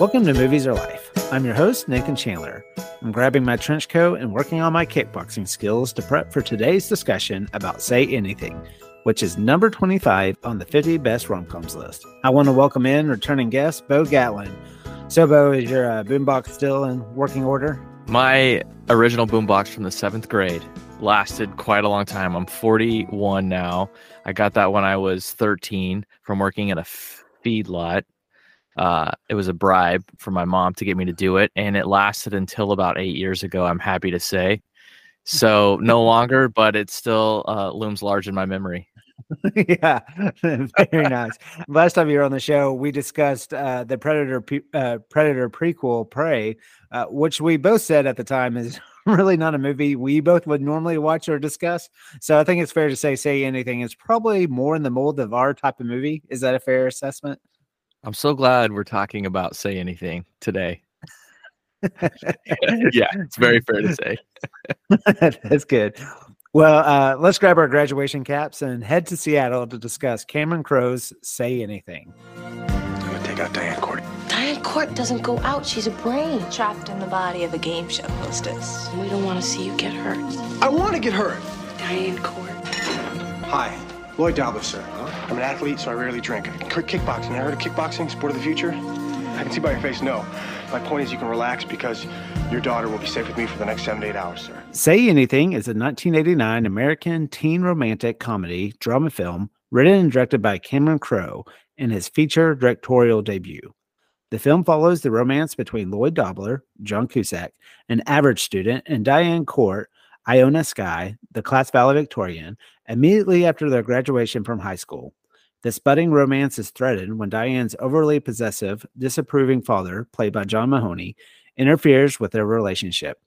Welcome to Movies Are Life. I'm your host, Nathan Chandler. I'm grabbing my trench coat and working on my kickboxing skills to prep for today's discussion about Say Anything, which is number 25 on the 50 best rom coms list. I want to welcome in returning guest, Beau Gatlin. So, Beau, is your uh, boombox still in working order? My original boombox from the seventh grade lasted quite a long time. I'm 41 now. I got that when I was 13 from working at a feedlot. Uh, it was a bribe for my mom to get me to do it, and it lasted until about eight years ago. I'm happy to say. So no longer, but it still uh, looms large in my memory. yeah, very nice. Last time you were on the show, we discussed uh, the Predator uh, Predator prequel, Prey, uh, which we both said at the time is really not a movie we both would normally watch or discuss. So I think it's fair to say, say anything is probably more in the mold of our type of movie. Is that a fair assessment? I'm so glad we're talking about say anything today. yeah, it's very fair to say. That's good. Well, uh, let's grab our graduation caps and head to Seattle to discuss Cameron Crowe's Say Anything. I'm gonna take out Diane Court. Diane Court doesn't go out. She's a brain. Trapped in the body of a game show hostess. We don't want to see you get hurt. I want to get hurt. Diane Court. Hi, Lloyd Dobler, sir. I'm an athlete, so I rarely drink. Kickboxing. I heard of kickboxing, sport of the future? I can see by your face, no. My point is you can relax because your daughter will be safe with me for the next seven to eight hours, sir. Say Anything is a 1989 American teen romantic comedy drama film written and directed by Cameron Crowe in his feature directorial debut. The film follows the romance between Lloyd Dobler, John Cusack, an average student, and Diane Court, Ione Skye, the class valedictorian, immediately after their graduation from high school. This budding romance is threatened when Diane's overly possessive, disapproving father, played by John Mahoney, interferes with their relationship.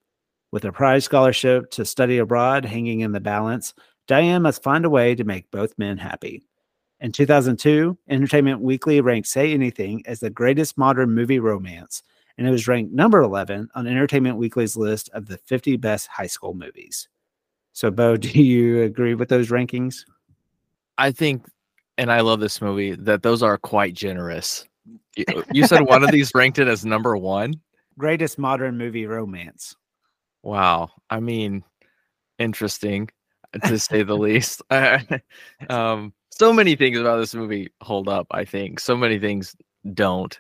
With a prize scholarship to study abroad hanging in the balance, Diane must find a way to make both men happy. In 2002, Entertainment Weekly ranked Say Anything as the greatest modern movie romance, and it was ranked number 11 on Entertainment Weekly's list of the 50 best high school movies. So, Beau, do you agree with those rankings? I think and I love this movie, that those are quite generous. You, you said one of these ranked it as number one? Greatest modern movie romance. Wow. I mean, interesting to say the least. um, so many things about this movie hold up, I think. So many things don't.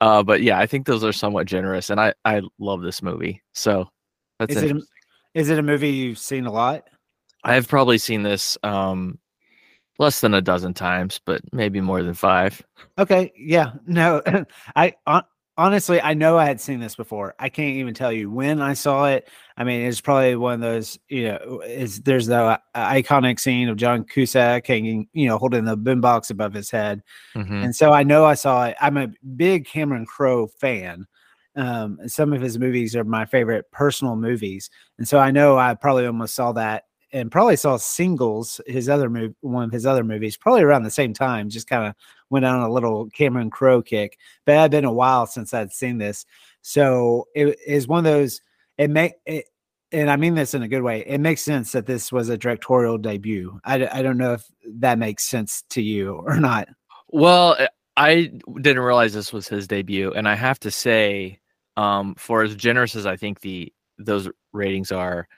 Uh, but yeah, I think those are somewhat generous, and I I love this movie. So that's is it, is it a movie you've seen a lot? I've probably seen this um less than a dozen times, but maybe more than five. Okay, yeah, no, I honestly I know I had seen this before. I can't even tell you when I saw it. I mean, it's probably one of those, you know, is there's the uh, iconic scene of John Cusack hanging, you know, holding the boombox above his head, mm-hmm. and so I know I saw it. I'm a big Cameron Crowe fan. Um, some of his movies are my favorite personal movies, and so I know I probably almost saw that and probably saw Singles, his other movie, one of his other movies, probably around the same time. Just kind of went on a little Cameron Crowe kick. But it had been a while since I'd seen this, so it is one of those. It may, it, and I mean this in a good way. It makes sense that this was a directorial debut. I, I don't know if that makes sense to you or not. Well, eh, I didn't realize this was his debut, and I have to say, um, for as generous as I think the those ratings are,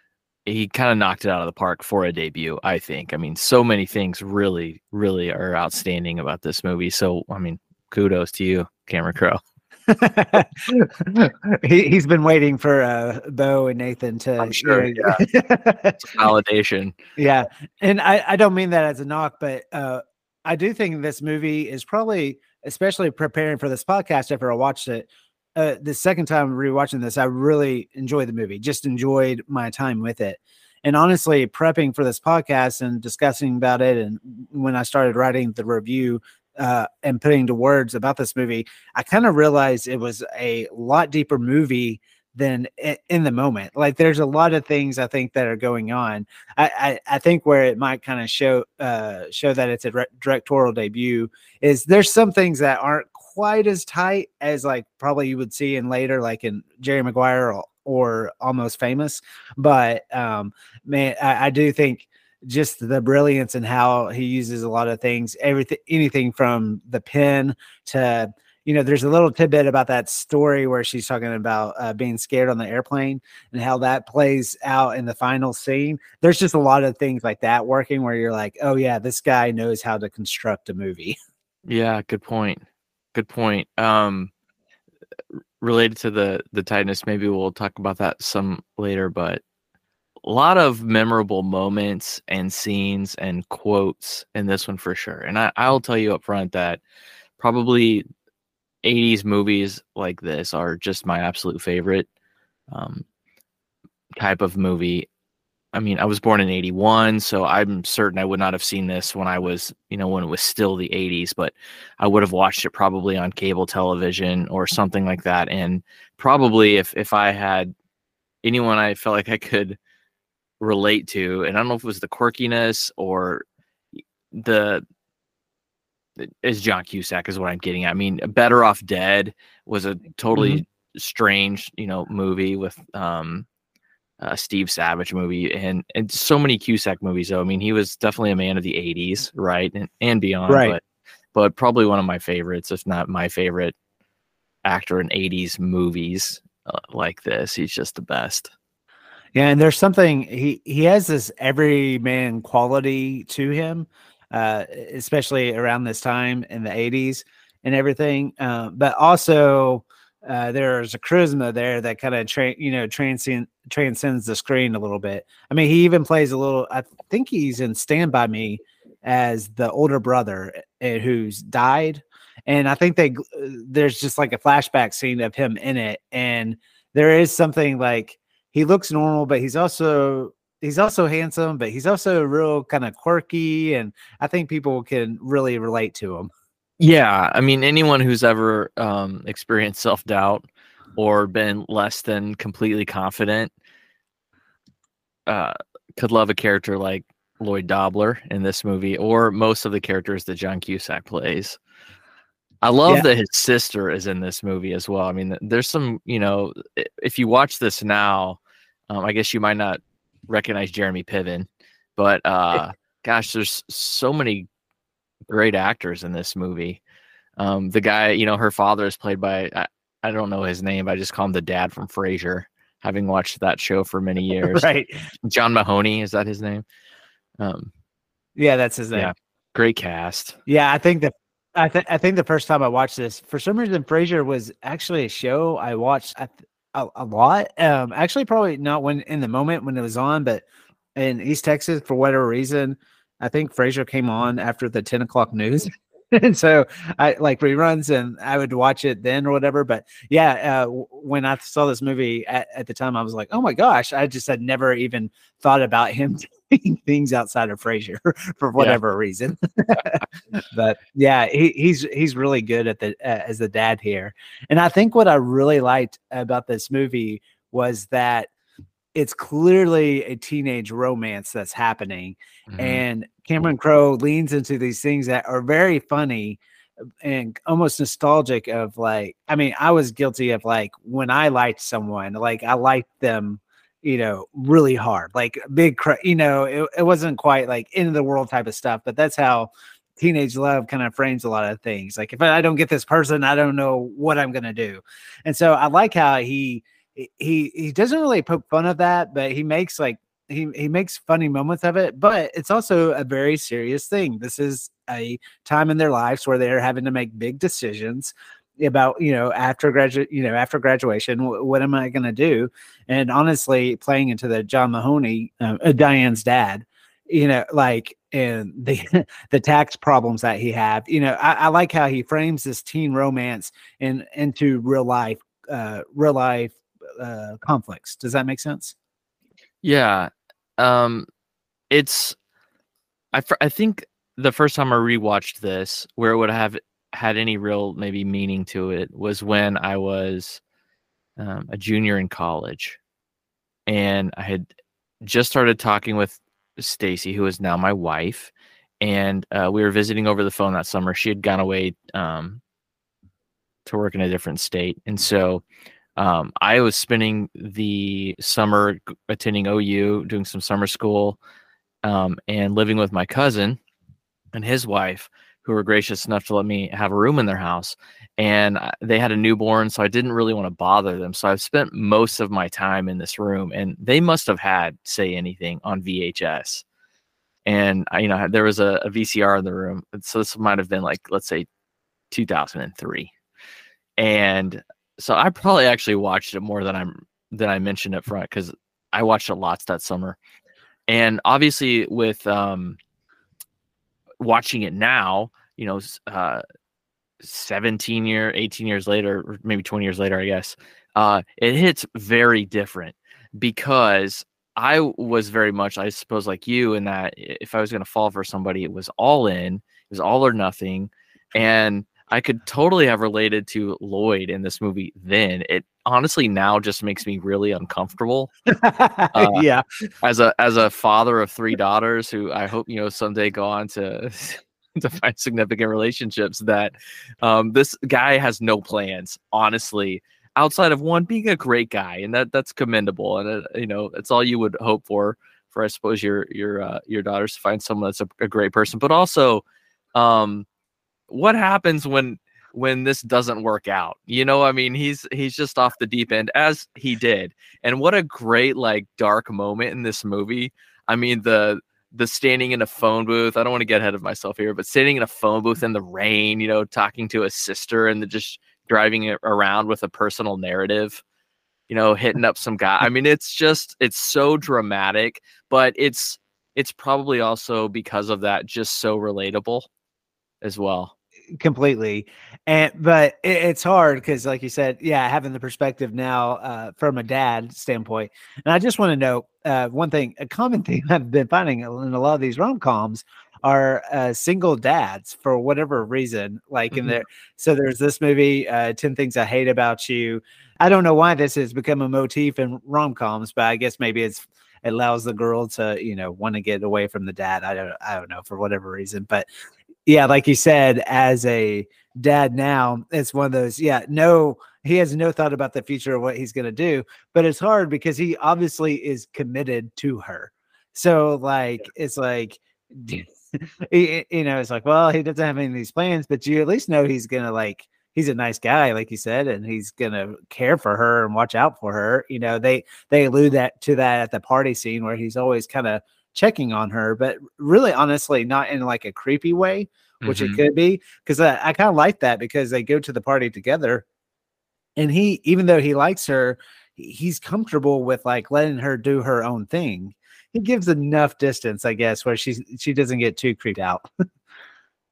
he kind of knocked it out of the park for a debut, I think. I mean, so many things really, really are outstanding about this movie. So, I mean, kudos to you, Cameron Crowe. he, has been waiting for uh, Beau and Nathan to. I'm sure. yeah. validation. Yeah, and I, I don't mean that as a knock, but uh, I do think this movie is probably, especially preparing for this podcast after I watched it, uh, the second time rewatching this, I really enjoyed the movie. Just enjoyed my time with it. And honestly, prepping for this podcast and discussing about it, and when I started writing the review uh, and putting to words about this movie, I kind of realized it was a lot deeper movie than in the moment. Like there's a lot of things I think that are going on. I I, I think where it might kind of show uh, show that it's a re- directorial debut is there's some things that aren't quite as tight as like probably you would see in later, like in Jerry Maguire or, or Almost Famous. But um, man, I, I do think just the brilliance and how he uses a lot of things, everything, anything from the pen to you know, there's a little tidbit about that story where she's talking about uh, being scared on the airplane and how that plays out in the final scene. There's just a lot of things like that working where you're like, oh yeah, this guy knows how to construct a movie. Yeah, good point. Good point. Um, related to the the tightness, maybe we'll talk about that some later, but a lot of memorable moments and scenes and quotes in this one for sure. And I, I'll tell you up front that probably 80s movies like this are just my absolute favorite um, type of movie. I mean, I was born in 81, so I'm certain I would not have seen this when I was, you know, when it was still the 80s, but I would have watched it probably on cable television or something like that. And probably if if I had anyone I felt like I could relate to, and I don't know if it was the quirkiness or the is John Cusack is what I'm getting at. I mean, Better Off Dead was a totally mm-hmm. strange, you know, movie with um uh, Steve Savage movie and and so many Cusack movies. Though I mean, he was definitely a man of the '80s, right, and, and beyond. Right. But but probably one of my favorites, if not my favorite actor in '80s movies uh, like this. He's just the best. Yeah, and there's something he he has this everyman quality to him, uh, especially around this time in the '80s and everything. Uh, but also, uh, there's a charisma there that kind of tra- you know transcend transcends the screen a little bit. I mean, he even plays a little. I think he's in Stand by Me as the older brother uh, who's died, and I think they there's just like a flashback scene of him in it, and there is something like he looks normal, but he's also he's also handsome, but he's also real kind of quirky, and I think people can really relate to him. Yeah, I mean, anyone who's ever um, experienced self doubt or been less than completely confident uh, could love a character like Lloyd Dobler in this movie, or most of the characters that John Cusack plays. I love yeah. that his sister is in this movie as well. I mean, there's some, you know, if you watch this now, um, I guess you might not recognize Jeremy Piven, but uh, gosh, there's so many great actors in this movie. Um, the guy, you know, her father is played by I, I don't know his name. I just call him the dad from Frasier, having watched that show for many years. right. John Mahoney is that his name? Um, yeah, that's his name. Yeah, great cast. Yeah, I think that I think I think the first time I watched this, for some reason, Frasier was actually a show I watched a, a, a lot. Um, actually, probably not when in the moment when it was on, but in East Texas for whatever reason, I think Frasier came on after the 10 o'clock news. and so I like reruns and I would watch it then or whatever. But yeah, uh, when I saw this movie at, at, the time, I was like, oh my gosh, I just had never even thought about him doing things outside of Frasier for whatever yeah. reason. but yeah, he, he's he's really good at the uh, as the dad here. And I think what I really liked about this movie was that it's clearly a teenage romance that's happening mm-hmm. and cameron crowe leans into these things that are very funny uh, and almost nostalgic of like i mean i was guilty of like when i liked someone like i liked them you know really hard like big you know it, it wasn't quite like into the world type of stuff but that's how teenage love kind of frames a lot of things like if i don't get this person i don't know what i'm gonna do and so i like how he he he doesn't really poke fun of that, but he makes like he he makes funny moments of it. But it's also a very serious thing. This is a time in their lives where they're having to make big decisions about you know after graduate you know after graduation what am i going to do and honestly playing into the john mahoney uh, uh, diane's dad you know like and the the tax problems that he had you know I, I, like how he frames this teen romance in into real life uh real life uh, conflicts. Does that make sense? Yeah. Um, it's, I, I think the first time I rewatched this, where it would have had any real maybe meaning to it, was when I was um, a junior in college, and I had just started talking with Stacy, who is now my wife, and uh, we were visiting over the phone that summer. She had gone away um, to work in a different state, and so um, I was spending the summer attending OU, doing some summer school, um, and living with my cousin and his wife who were gracious enough to let me have a room in their house. And they had a newborn, so I didn't really want to bother them. So I've spent most of my time in this room, and they must have had say anything on VHS. And I, you know, there was a, a VCR in the room, so this might have been like, let's say, 2003. And so I probably actually watched it more than I'm than I mentioned up front because I watched it lots that summer. And obviously, with um, watching it now, you know, uh, 17 year, 18 years later, maybe 20 years later, I guess, uh, it hits very different because I was very much, I suppose, like you, in that if I was going to fall for somebody, it was all in, it was all or nothing. And I could totally have related to Lloyd in this movie then. It honestly now just makes me really uncomfortable. Uh, yeah. As a as a father of three daughters who I hope you know someday go on to to find significant relationships that um, this guy has no plans, honestly, outside of one being a great guy, and that that's commendable, and uh, you know it's all you would hope for for I suppose your your uh, your daughters to find someone that's a, a great person, but also um, what happens when when this doesn't work out? You know i mean he's he's just off the deep end as he did and what a great like dark moment in this movie. I mean the the standing in a phone booth i don't want to get ahead of myself here but standing in a phone booth in the rain you know talking to a sister and just driving it around with a personal narrative you know hitting up some guy. I mean it's just it's so dramatic but it's it's probably also because of that just so relatable as well completely. And but it, it's hard because like you said yeah having the perspective now uh, from a dad standpoint. And i just want to know uh, one thing a common thing i've been finding in a lot of these rom-coms are uh, single dads for whatever reason like mm-hmm. in there so there's this movie uh, 10 things i hate about you. I don't know why this has become a motif in rom-coms but i guess maybe it's it allows the girl to you know want to get away from the dad. I don't i don't know for whatever reason but yeah, like you said, as a dad now, it's one of those, yeah, no, he has no thought about the future of what he's going to do, but it's hard because he obviously is committed to her. So, like, it's like, you know, it's like, well, he doesn't have any of these plans, but you at least know he's going to, like, he's a nice guy, like you said, and he's gonna care for her and watch out for her. You know, they they allude that to that at the party scene where he's always kind of checking on her, but really, honestly, not in like a creepy way, which mm-hmm. it could be. Because I, I kind of like that because they go to the party together, and he, even though he likes her, he's comfortable with like letting her do her own thing. He gives enough distance, I guess, where she's she doesn't get too creeped out.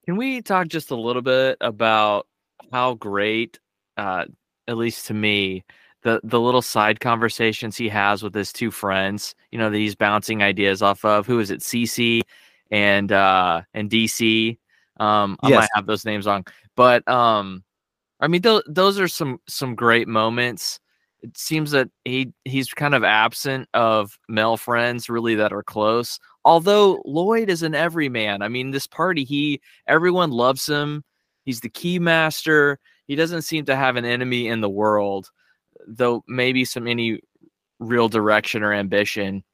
Can we talk just a little bit about how great, uh, at least to me, the the little side conversations he has with his two friends, you know, that he's bouncing ideas off of. Who is it? CC and uh and DC. Um I yes. might have those names wrong. But um I mean th- those are some some great moments. It seems that he he's kind of absent of male friends really that are close. Although Lloyd is an everyman. I mean, this party, he everyone loves him. He's the key master. He doesn't seem to have an enemy in the world though maybe some any real direction or ambition.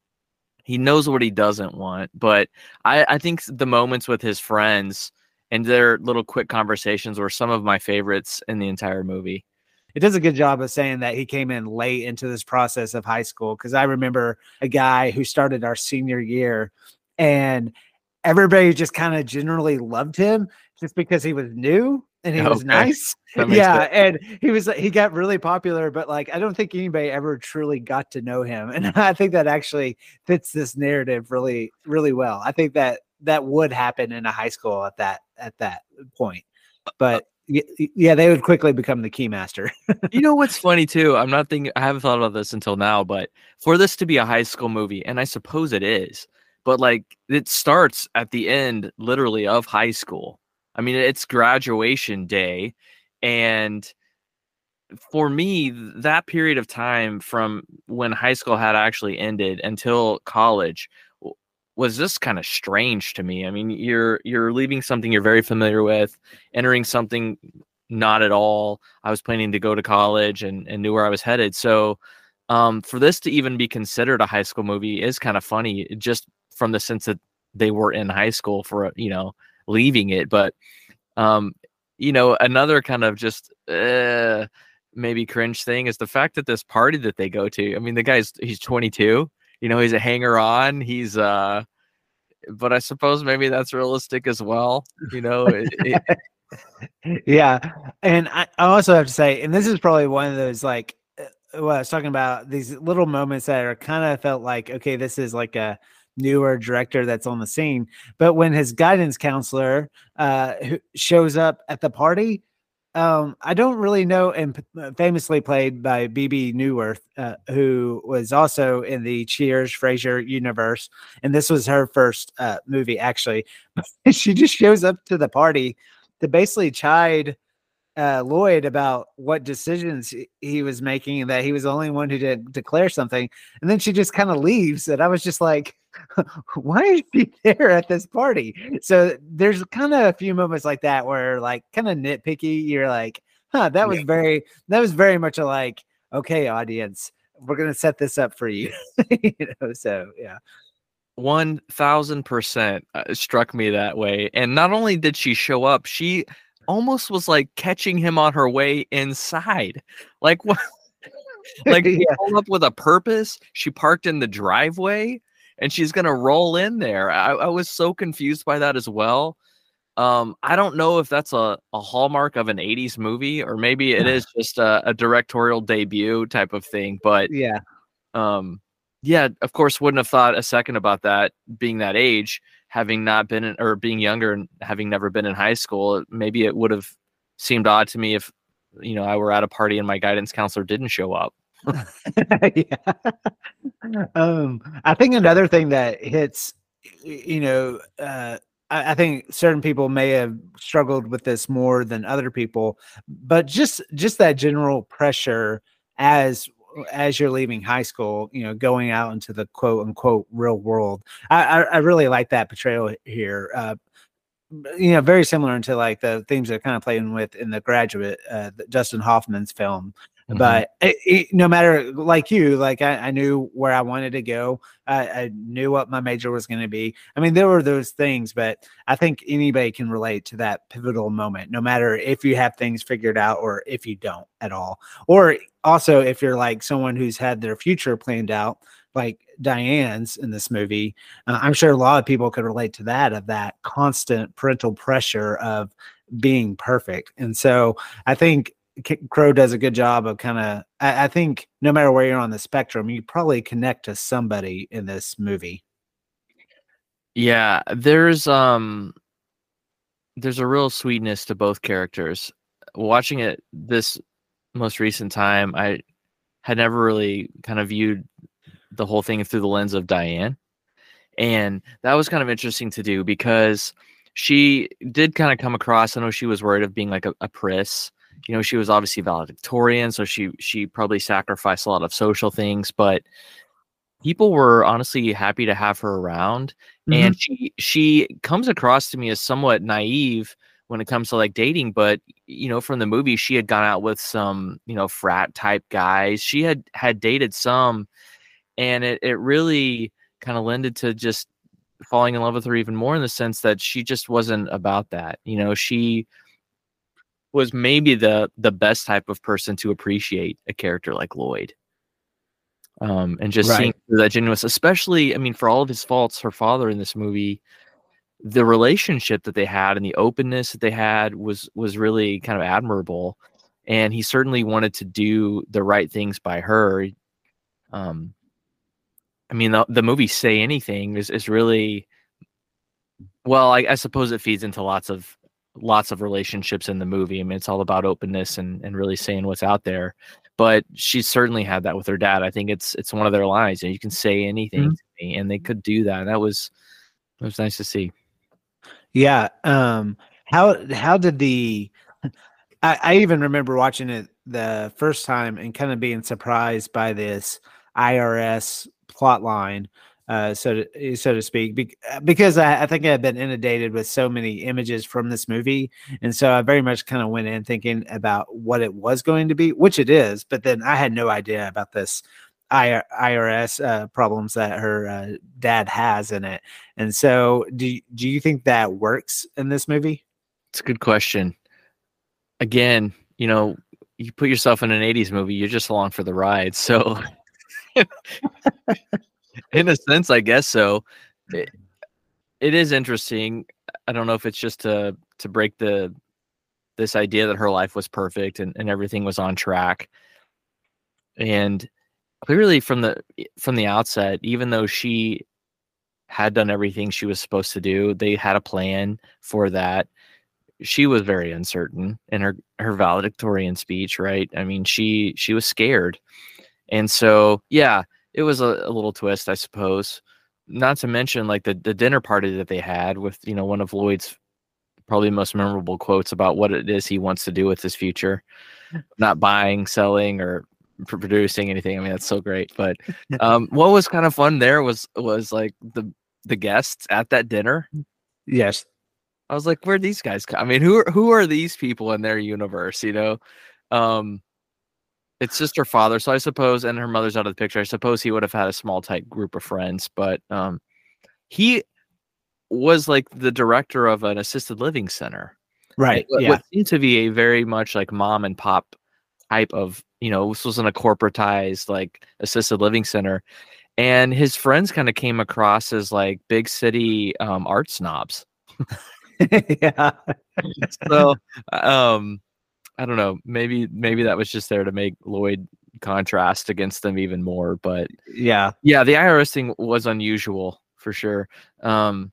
He knows what he doesn't want, but I, I think the moments with his friends and their little quick conversations were some of my favorites in the entire movie. It does a good job of saying that he came in late into this process of high school because I remember a guy who started our senior year and everybody just kind of generally loved him just because he was new and he was nice. Yeah, and he was he got really popular, but like I don't think anybody ever truly got to know him, and I think that actually fits this narrative really really well. I think that that would happen in a high school at that at that point, uh, uh but. Yeah, they would quickly become the keymaster. you know what's funny too? I'm not thinking. I haven't thought about this until now, but for this to be a high school movie, and I suppose it is, but like it starts at the end, literally of high school I mean, it's graduation day. And for me, that period of time from when high school had actually ended until college was just kind of strange to me. I mean, you're you're leaving something you're very familiar with, entering something not at all. I was planning to go to college and, and knew where I was headed. So um, for this to even be considered a high school movie is kind of funny, just from the sense that they were in high school for you know leaving it. But Um, you know, another kind of just uh, maybe cringe thing is the fact that this party that they go to. I mean, the guy's he's 22. You know, he's a hanger on. He's uh, but I suppose maybe that's realistic as well. You know, it, it, yeah. And I, I also have to say, and this is probably one of those like uh, what I was talking about, these little moments that are kind of felt like, okay, this is like a newer director that's on the scene. But when his guidance counselor uh, shows up at the party, um, I don't really know, and uh, famously played by Bebe Neuwirth, uh, who was also in the Cheers Frasier universe, and this was her first uh, movie actually. she just shows up to the party to basically chide uh, Lloyd about what decisions he was making and that he was the only one who didn't declare something. And then she just kind of leaves. And I was just like, why is she there at this party? So there's kind of a few moments like that where like kind of nitpicky. You're like, huh, that was yeah. very, that was very much a like, okay, audience, we're going to set this up for you. you know, so yeah. 1000% uh, struck me that way. And not only did she show up, she almost was like catching him on her way inside. Like what? like yeah. pulled up with a purpose. She parked in the driveway and she's gonna roll in there. I, I was so confused by that as well. Um, I don't know if that's a, a hallmark of an 80s movie or maybe it is just a, a directorial debut type of thing. But yeah, um, yeah, of course, wouldn't have thought a second about that being that age having not been in, or being younger and having never been in high school, maybe it would have seemed odd to me if you know I were at a party and my guidance counselor didn't show up. yeah. Um, I think another thing that hits, you know, uh, I, I think certain people may have struggled with this more than other people, but just just that general pressure as as you're leaving high school, you know, going out into the quote unquote real world. I, I, I really like that portrayal here. Uh, you know, very similar to like the themes they're kind of playing with in the graduate, uh, Dustin Hoffman's film. Mm-hmm. But it, it, no matter, like you, like I, I, knew where I wanted to go. I, I knew what my major was going to be. I mean, there were those things, but I think anybody can relate to that pivotal moment, no matter if you have things figured out or if you don't at all. Or also, if you're like someone who's had their future planned out, like Diane's in this movie, uh, I'm sure a lot of people could relate to that of that constant parental pressure of being perfect. And so I think Crowe does a good job of kind of. I, I, think no matter where you're on the spectrum, you probably connect to somebody in this movie. Yeah, there's um, there's a real sweetness to both characters. Watching it this most recent time, I had never really kind of viewed the whole thing through the lens of Diane, and that was kind of interesting to do because she did kind of come across. I know she was worried of being like a, a priss you know she was obviously valedictorian so she she probably sacrificed a lot of social things but people were honestly happy to have her around mm-hmm. and she she comes across to me as somewhat naive when it comes to like dating but you know from the movie she had gone out with some you know frat type guys she had had dated some and it, it really kind of lended to just falling in love with her even more in the sense that she just wasn't about that you know she was maybe the the best type of person to appreciate a character like Lloyd. Um, and just right. seeing that genuine, especially, I mean, for all of his faults, her father in this movie, the relationship that they had and the openness that they had was was really kind of admirable. And he certainly wanted to do the right things by her. Um, I mean, the, the movie "Say Anything" is is really well. I, I suppose it feeds into lots of lots of relationships in the movie. I mean, it's all about openness and, and really saying what's out there. But she certainly had that with her dad. I think it's it's one of their lines, and you can say anything mm-hmm. to me, and they could do that. That was it was nice to see. Yeah. Um. How how did the I, I even remember watching it the first time and kind of being surprised by this IRS plot line uh, so to eh, so to speak, uh, because I, I, think I've been inundated with so many images from this movie, and so I very much kind of went in thinking about what it was going to be, which it is, but then I had no idea about this IRS uh, problems that her uh, dad has in it, and so do do you think that works in this movie? It's a good question. Again, you know, you put yourself in an 80s movie, you're just along for the ride. So, in a sense, I guess so. Mm. It, it is interesting. I don't know if it's just to to break the this idea that her life was perfect and, and everything was on track. And clearly from the from the outset, even though she had done everything she was supposed to do, they had a plan for that she was very uncertain in her her valedictorian speech right i mean she she was scared and so yeah it was a, a, little twist i suppose not to mention like the, the dinner party that they had with you know one of lloyd's probably most memorable quotes about what it is he wants to do with his future not buying selling or producing anything i mean that's so great but um what was kind of fun there was was like the the guests at that dinner yes I was like, where these guys come? I mean, who are who are these people in their universe? You know, um, it's just her father, so I suppose, and her mother's out of the picture. I suppose he would have had a small tight group of friends, but um, he was like the director of an assisted living center, right? What, yeah, what seemed to be a very much like mom and pop type of, you know, this wasn't a corporatized like assisted living center, and his friends kind of came across as like big city um, art snobs. yeah. so, um, I don't know. Maybe maybe that was just there to make Lloyd contrast against them even more. But yeah, yeah, the IRS thing was unusual for sure. Um,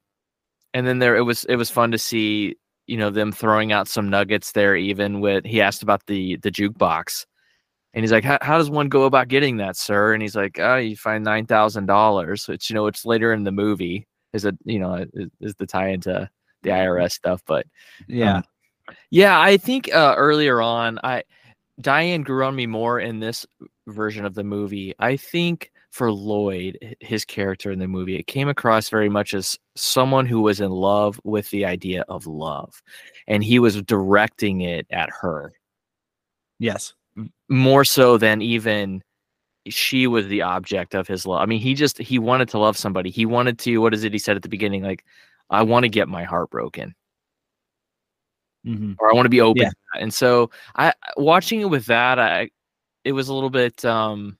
and then there it was it was fun to see you know them throwing out some nuggets there. Even with he asked about the the jukebox, and he's like, "How does one go about getting that, sir?" And he's like, "Oh, you find nine thousand dollars." It's you know it's later in the movie. Is it you know is, is the tie into the IRS stuff. But yeah, um, yeah, I think uh, earlier on, I Diane grew on me more in this version of the movie. I think for Lloyd, his character in the movie, it came across very much as someone who was in love with the idea of love, and he was directing it at her. Yes, more so than even she was the object of his love. I mean, he just he wanted to love somebody. He wanted to. What is it? He said at the beginning, like I want to get my heart broken. Mm-hmm. Or I want to be open. Yeah. And so I watching it with that, I it was a little bit um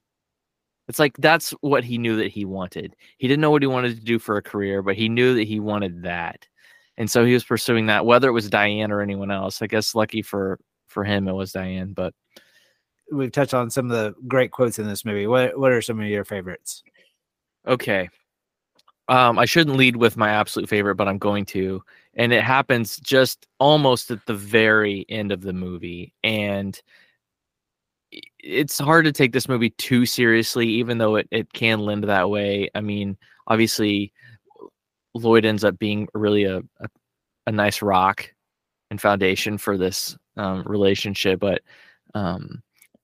it's like that's what he knew that he wanted. He didn't know what he wanted to do for a career, but he knew that he wanted that. And so he was pursuing that, whether it was Diane or anyone else. I guess lucky for for him it was Diane, but we've touched on some of the great quotes in this movie. What what are some of your favorites? Okay. Um, I shouldn't lead with my absolute favorite, but I'm going to. And it happens just almost at the very end of the movie. And it's hard to take this movie too seriously, even though it, it can lend that way. I mean, obviously, Lloyd ends up being really a, a, a nice rock and foundation for this um, relationship. But um,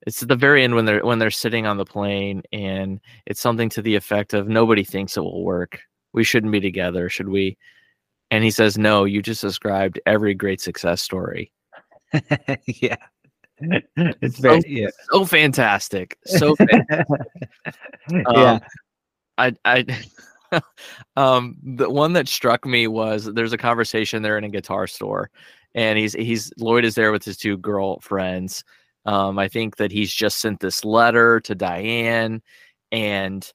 it's at the very end when they're when they're sitting on the plane and it's something to the effect of nobody thinks it will work we shouldn't be together, should we? And he says, No, you just described every great success story. yeah. It's very, so, yeah. so fantastic. So fantastic. um, yeah. I I um the one that struck me was there's a conversation there in a guitar store and he's he's Lloyd is there with his two girlfriends. Um, I think that he's just sent this letter to Diane and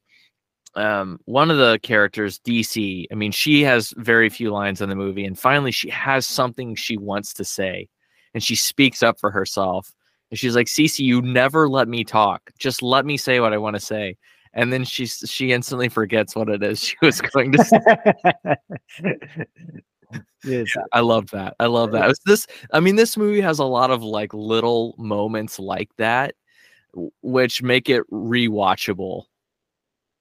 um, one of the characters, DC, I mean, she has very few lines in the movie, and finally she has something she wants to say, and she speaks up for herself. And she's like, Cece, you never let me talk. Just let me say what I want to say. And then she she instantly forgets what it is she was going to say. yes. I love that. I love that. This I mean, this movie has a lot of like little moments like that, which make it rewatchable.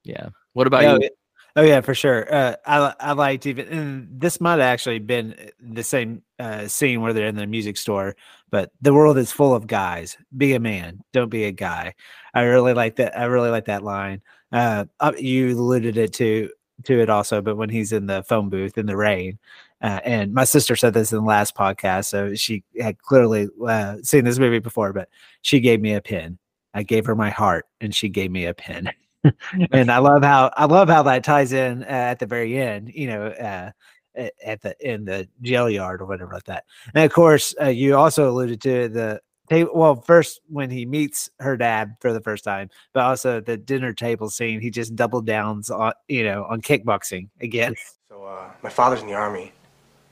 Yeah. What about oh, you? Oh yeah, for sure. Uh, I I liked even and this might have actually been uh, the same uh, scene where they're in the music store, but the world is full of guys. Be a man, don't be a guy. I really like that. I really like that line. Uh, uh, you alluded it to to it also, but when he's in the phone booth in the rain, uh, and my sister said this in the last podcast, so she had clearly uh, seen this movie before, but she gave me a pin. I gave her my heart, and she gave me a pin. and I love how I love how that ties in uh, at the very end. You know, uh, at, at the in the jail yard or whatever like that. And of course, uh, you also alluded to the table. Well, first when he meets her dad for the first time, but also the dinner table scene. He just double downs on you know on kickboxing again. So, uh, my father's in the army.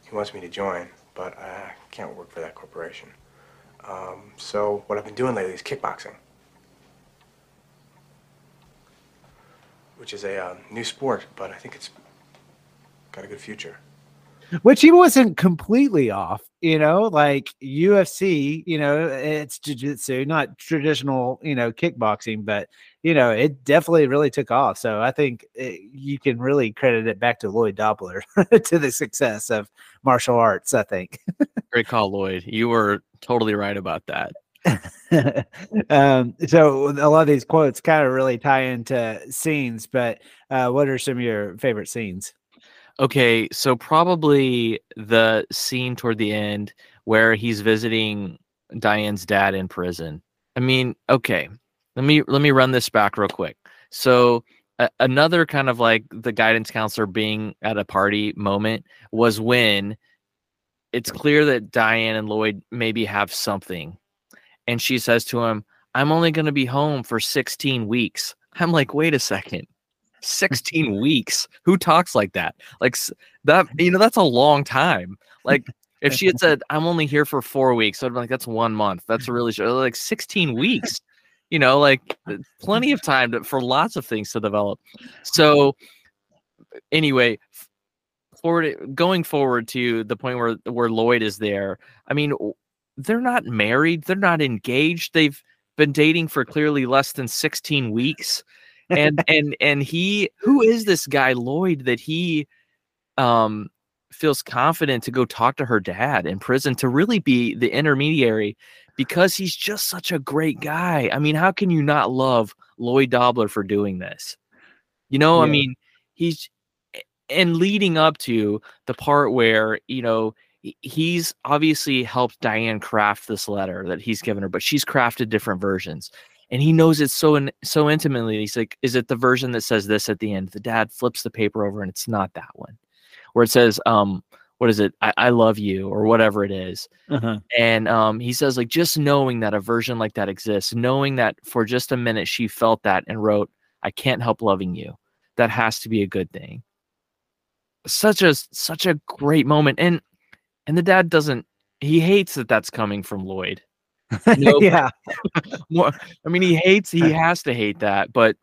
He wants me to join, but I can't work for that corporation. Um, so, what I've been doing lately is kickboxing, which is a um, new sport, but I think it's got a good future. which he wasn't completely off you know like ufc you know it's jiu-jitsu not traditional you know kickboxing but you know it definitely really took off so i think it, you can really credit it back to lloyd Dobler to the success of martial arts i think Great call, Lloyd. You were totally right about that. um, so a lot of these quotes kind of really tie into scenes but uh, what are some of your favorite scenes Okay, so probably the scene toward the end where he's visiting Diane's dad in prison. I mean, okay, let me let me run this back real quick. So another kind of like the guidance counselor being at a party moment was when it's clear that Diane and Lloyd maybe have something, and she says to him, "I'm only going to be home for 16 weeks." I'm like, wait a second. 16 weeks. Who talks like that? Like that, you know, that's a long time. Like if she had said, I'm only here for four weeks, I'd be like, that's one month. That's really short. Like 16 weeks, you know, like uh, plenty of time to, for lots of things to develop. So anyway, forward going forward to the point where where Lloyd is there. I mean, they're not married, they're not engaged. They've been dating for clearly less than 16 weeks and and and he who is this guy lloyd that he um feels confident to go talk to her dad in prison to really be the intermediary because he's just such a great guy i mean how can you not love lloyd dobler for doing this you know i mean he's and leading up to the part where you know he's obviously helped diane craft this letter that he's given her but she's crafted different versions and he knows it so in, so intimately. He's like, "Is it the version that says this at the end?" The dad flips the paper over, and it's not that one, where it says, "Um, what is it? I, I love you," or whatever it is. uh-huh. And um, he says, like, just knowing that a version like that exists, knowing that for just a minute she felt that and wrote, "I can't help loving you," that has to be a good thing. Such a such a great moment, and and the dad doesn't. He hates that that's coming from Lloyd. No, yeah more i mean he hates he has to hate that but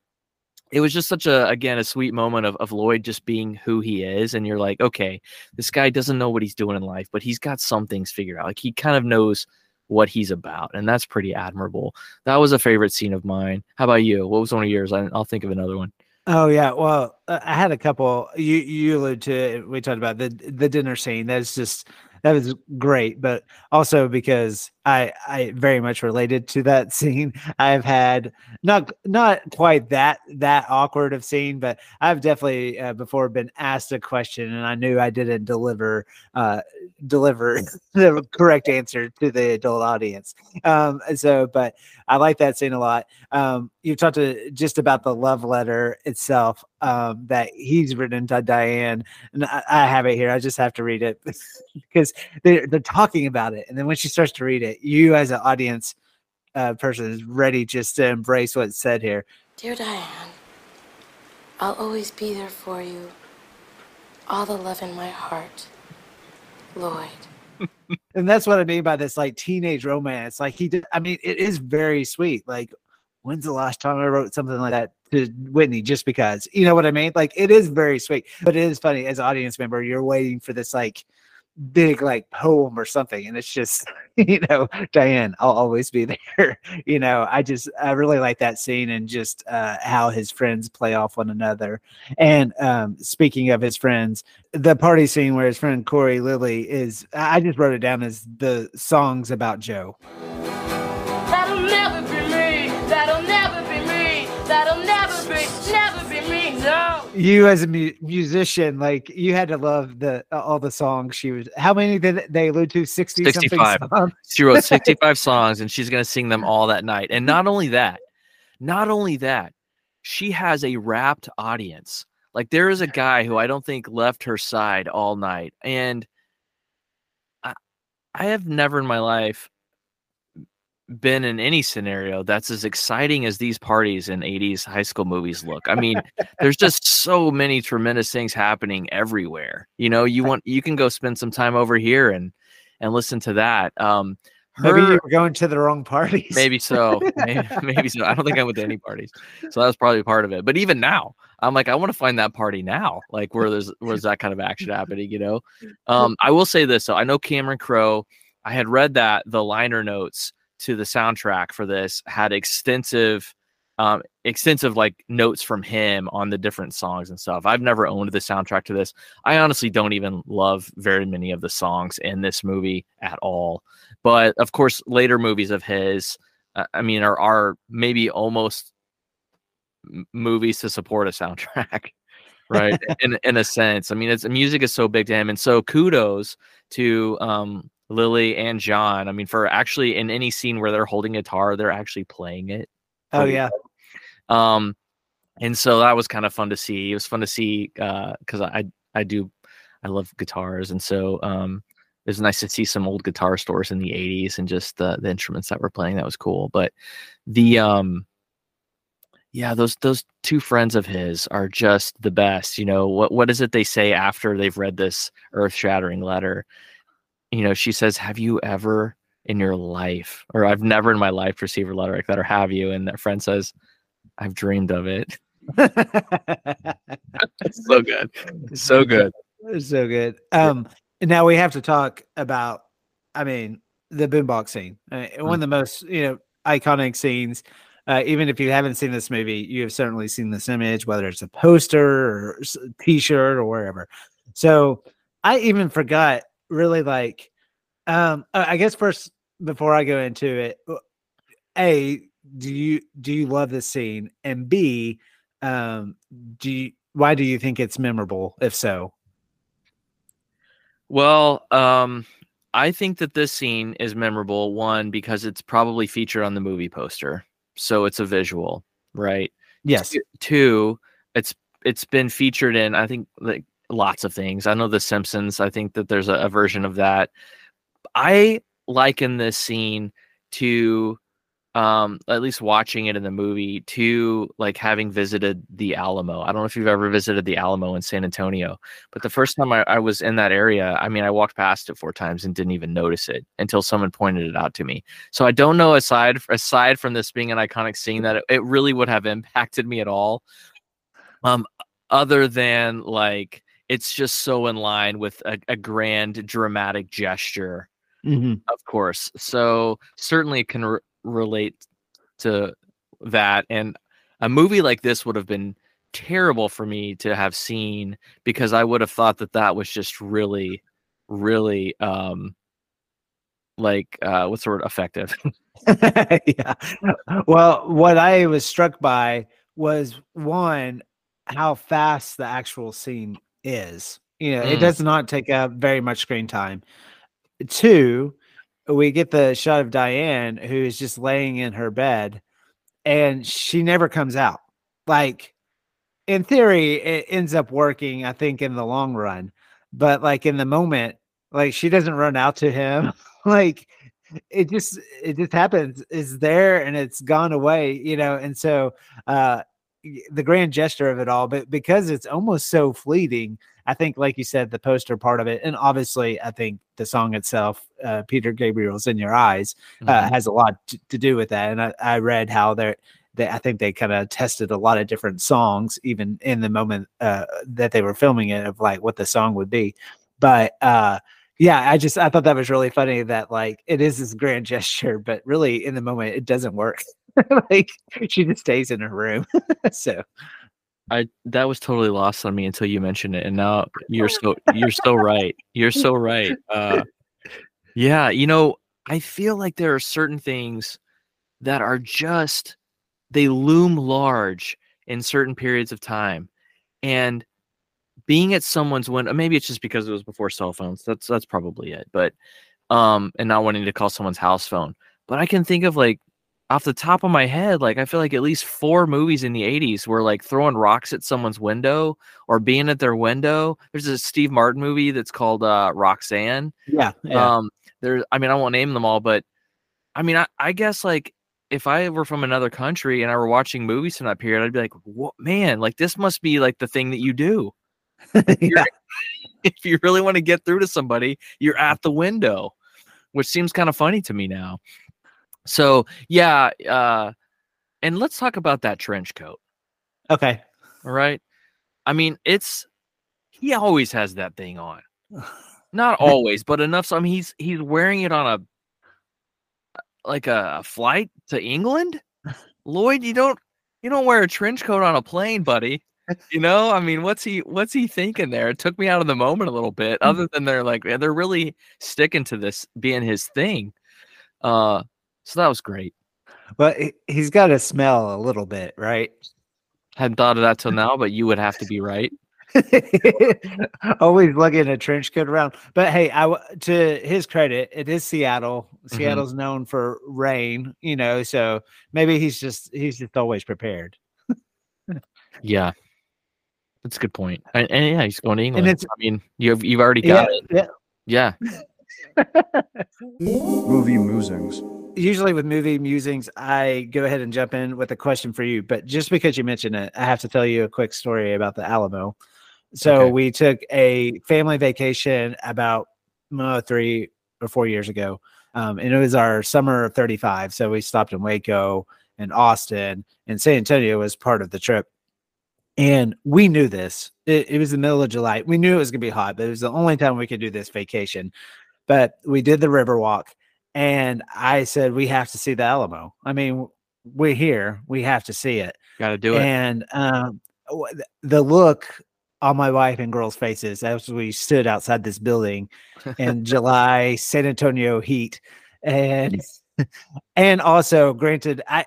it was just such a again a sweet moment of, of lloyd just being who he is and you're like okay this guy doesn't know what he's doing in life but he's got some things figured out like he kind of knows what he's about and that's pretty admirable that was a favorite scene of mine how about you what was one of yours I, i'll think of another one Oh yeah, well, uh, I had a couple. You you alluded to it. We talked about the the dinner scene. That's just that was great, but also because I I very much related to that scene. I've had not not quite that that awkward of scene, but I've definitely uh, before been asked a question and I knew I didn't deliver uh deliver the correct answer to the adult audience. Um, so, but I like that scene a lot. Um, you've talked to just about the love letter itself um, that he's written to Diane, and I, I have it here. I just have to read it because they're they're talking about it, and then when she starts to read it, you as an audience uh, person is ready just to embrace what's said here. Dear Diane, I'll always be there for you. All the love in my heart. Lloyd. and that's what I mean by this like teenage romance. Like he did, I mean, it is very sweet. Like, when's the last time I wrote something like that to Whitney? Just because, you know what I mean? Like, it is very sweet, but it is funny as an audience member, you're waiting for this like big like poem or something, and it's just, you know, Diane, I'll always be there. you know, I just I really like that scene and just uh, how his friends play off one another. And um, speaking of his friends, the party scene where his friend Corey Lilly is, I just wrote it down as the songs about Joe. You as a mu- musician, like you had to love the uh, all the songs she was. How many did they allude to? Sixty 65. songs. She wrote 65 songs and she's going to sing them all that night. And not only that, not only that, she has a rapt audience. Like there is a guy who I don't think left her side all night, and I, I have never in my life been in any scenario that's as exciting as these parties in 80s high school movies look. I mean, there's just so many tremendous things happening everywhere. You know, you want you can go spend some time over here and and listen to that. Um her, Maybe you're going to the wrong parties. maybe so. Maybe, maybe so. I don't think I went to any parties. So that was probably part of it. But even now, I'm like, I want to find that party now, like where there's where's that kind of action happening, you know? Um, I will say this though. I know Cameron Crowe, I had read that the liner notes to the soundtrack for this had extensive um extensive like notes from him on the different songs and stuff. I've never owned the soundtrack to this. I honestly don't even love very many of the songs in this movie at all. But of course, later movies of his, uh, I mean, are are maybe almost m- movies to support a soundtrack, right? in in a sense, I mean, it's music is so big to him, and so kudos to um Lili and John. I mean, for actually in any scene where they're holding a guitar, they're actually playing it. oh yeah. Um, and so that was kind of fun to see. It was fun to see because I I do I love guitars, and so um, it was nice to see some old guitar stores in the '80s and just the the instruments that were playing. That was cool. But the um, yeah, those those two friends of his are just the best. You know what what is it they say after they've read this earth shattering letter? You know, she says, "Have you ever?" In your life, or I've never in my life received a letter like that, or have you? And that friend says, I've dreamed of it. So good. So good. so good. Um, now we have to talk about, I mean, the boombox scene. Uh, One of the most, you know, iconic scenes. Uh, even if you haven't seen this movie, you have certainly seen this image, whether it's a poster or t-shirt, or wherever. So I even forgot really like. Um, uh, I guess first before I go into it, A, do you do you love this scene, and b um, do you, why do you think it's memorable? If so, Well, um, I think that this scene is memorable. One, because it's probably featured on the movie poster, so it's a visual, right? yes, Two, it's it's been featured in I think like lots of things. I know The Simpsons. I think that there's a, a version of that. I liken this scene to um at least watching it in the movie to like having visited the Alamo. I don't know if you've ever visited the Alamo in San Antonio, but the first time I, I was in that area, I mean I walked past it four times and didn't even notice it until someone pointed it out to me. So I don't know aside aside from this being an iconic scene that it, it really would have impacted me at all. Um other than like it's just so in line with a, a grand dramatic gesture Mhm. of course. So certainly it can re- relate to that. And a movie like this would have been terrible for me to have seen because I would have thought that that was just really, really, um, like uh, what's the word? Effective. yeah. Well, what I was struck by was one, how fast the actual scene is. You know, it Mm. does not take up very much screen time. Two, we get the shot of Diane who is just laying in her bed and she never comes out. Like, in theory, it ends up working, I think, in the long run. But like in the moment, like she doesn't run out to him. like it just it just happens is there and it's gone away you know and so uh the grand gesture of it all but because it's almost so fleeting i think like you said the poster part of it and obviously i think the song itself uh peter gabriel's in your eyes uh, Mhm. has a lot to, to do with that and i, I read how they're they, I think they kind of tested a lot of different songs, even in the moment uh, that they were filming it, of like what the song would be. But uh, yeah, I just I thought that was really funny that like it is this grand gesture, but really in the moment it doesn't work. like she just stays in her room. so I that was totally lost on me until you mentioned it, and now you're so you're so right. You're so right. Uh, yeah, you know, I feel like there are certain things that are just they loom large in certain periods of time, and being at someone's window. Maybe it's just because it was before cell phones. That's that's probably it. But um, and not wanting to call someone's house phone. But I can think of like off the top of my head, like I feel like at least four movies in the 80s were like throwing rocks at someone's window or being at their window. There's a Steve Martin movie that's called uh, Roxanne. Yeah. yeah. Um, there's, I mean, I won't name them all, but I mean, I, I guess like if I were from another country and I were watching movies from that period, I'd be like, what man, like this must be like the thing that you do. yeah. if you really want to get through to somebody, you're at the window, which seems kind of funny to me now. So yeah, uh, and let's talk about that trench coat. Okay. All right. I mean, it's he always has that thing on. Not always, but enough. So I mean, he's he's wearing it on a like a flight to England. Lloyd, you don't you don't wear a trench coat on a plane, buddy. You know, I mean, what's he what's he thinking there? It took me out of the moment a little bit. Other than they're like they're really sticking to this being his thing. Uh, so that was great. But he- he's got to smell a little bit, right? Hadn't thought of that till now, but you would have to be right. Always lugging a trench coat around. But hey, I to his credit, it is Seattle. Mm-hmm. Seattle's known for rain, you know, so maybe he's just he's just always prepared. Yeah. That's a good point. And, and yeah, he's going to England. I mean, you've you've already got yeah, it. yeah. Yeah. Movie musings. Usually with movie musings, I go ahead and jump in with a question for you. But just because you mentioned it, I have to tell you a quick story about the Alamo. So Okay. we took a family vacation about uh, three or four years ago, um, and it was our summer of 35. So we stopped in Waco and Austin, and San Antonio was part of the trip. And we knew this. It, it was the middle of July. We knew it was going to be hot, but it was the only time we could do this vacation. But we did the river walk, and I said, We have to see the Alamo. I mean, we're here. We have to see it. Got to do it. And um, the look on my wife and girls' faces as we stood outside this building in July San Antonio heat, and and also, granted, I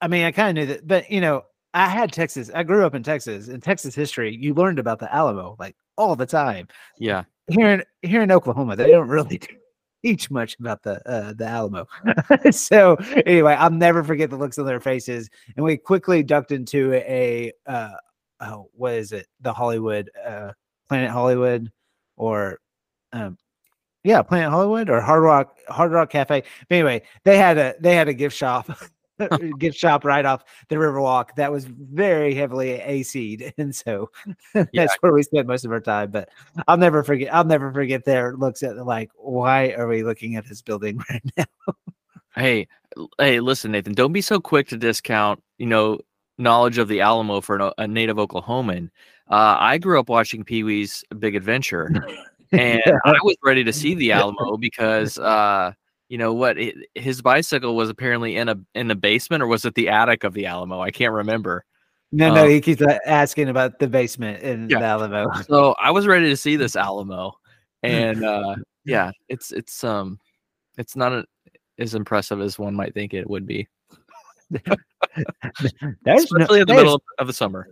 I mean, I kind of knew that, but you know, I had Texas. I grew up in Texas. In Texas history, you learned about the Alamo like all the time. yeah. Here in here in Oklahoma, they don't really teach much about the uh, the Alamo. so anyway, I'll never forget the looks on their faces, and we quickly ducked into a uh, oh, what is it? The Hollywood uh, Planet Hollywood, or um, yeah, Planet Hollywood or Hard Rock Hard Rock Cafe. But anyway, they had a they had a gift shop. gift shop right off the Riverwalk that was very heavily AC'd, and so that's where we spent most of our time. But I'll never forget. I'll never forget their looks at like, why are we looking at this building right now? Hey, hey, listen, Nathan. Don't be so quick to discount. You know, knowledge of the Alamo for an, a native Oklahoman. Uh, I grew up watching Pee Wee's Big Adventure, and I was ready to see the Alamo because, uh, you know what, his bicycle was apparently in a in the basement, or was it the attic of the Alamo? I can't remember. No, no, Oh. he keeps uh, asking about the basement in Yeah. the Alamo. So I was ready to see this Alamo, and uh, yeah, it's it's um, it's not a, as impressive as one might think it would be, There's no, especially in the middle of, of the summer.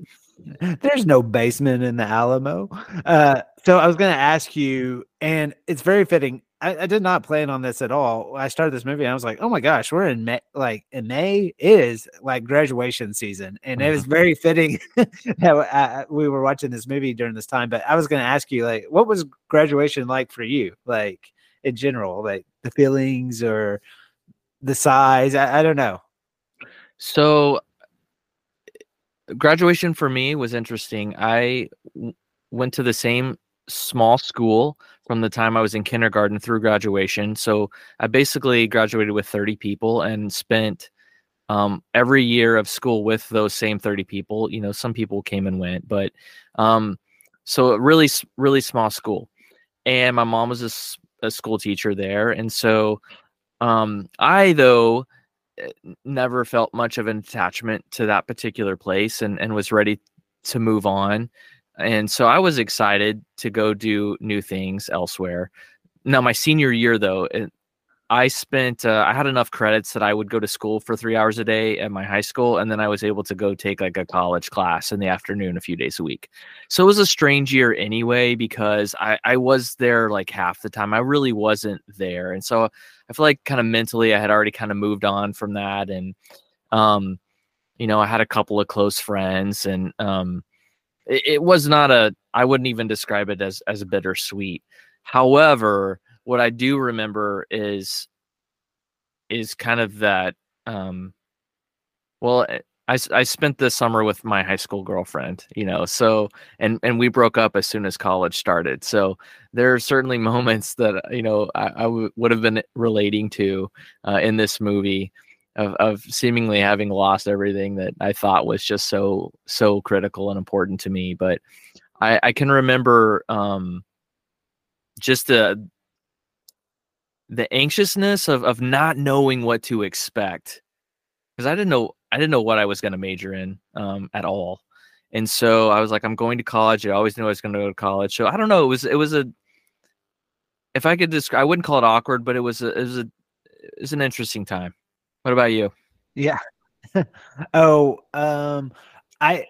there's no basement in the Alamo. Uh, so I was going to ask you, and it's very fitting. I, I did not plan on this at all. I started this movie, and I was like, "Oh my gosh, we're in May!" Like in May is like graduation season, and it was mm-hmm. very fitting that uh, uh, we were watching this movie during this time. But I was going to ask you, like, what was graduation like for you, like in general, like the feelings or the size? I, I don't know. So eh, graduation for me was interesting. I w- went to the same small school from the time I was in kindergarten through graduation. So I basically graduated with 30 people and spent um, every year of school with those same 30 people. You know, some people came and went, but um, so a really, really small school. And my mom was a school teacher there. And so um, I, though, eh, never felt much of an attachment to that particular place and, and was ready to move on. And so I was excited to go do new things elsewhere. Now, my senior year, though, it, I spent uh, I had enough credits that I would go to school for three hours a day at my high school, and then I was able to go take like a college class in the afternoon a few days a week. So it was a strange year anyway because I I was there like half the time. I really wasn't there, and so I feel like kind of mentally I had already kind of moved on from that, and um, you know I had a couple of close friends, and um, it, it was not a I wouldn't even describe it as as bittersweet. However what I do remember is is kind of that um well eh, I, I spent the summer with my high school girlfriend, you know, so and and we broke up as soon as college started. So there are certainly moments that you know I, I w- would have been relating to uh, in this movie of of seemingly having lost everything that I thought was just so so critical and important to me. But I, I can remember um, just the the anxiousness of of not knowing what to expect because I didn't know I didn't know what I was going to major in um, at all, and so I was like, I'm going to college. I always knew I was going to go to college. So I don't know. It was it was a if I could describe, I wouldn't call it awkward, but it was a, it was a it was an interesting time. What about you? Yeah. oh, um, I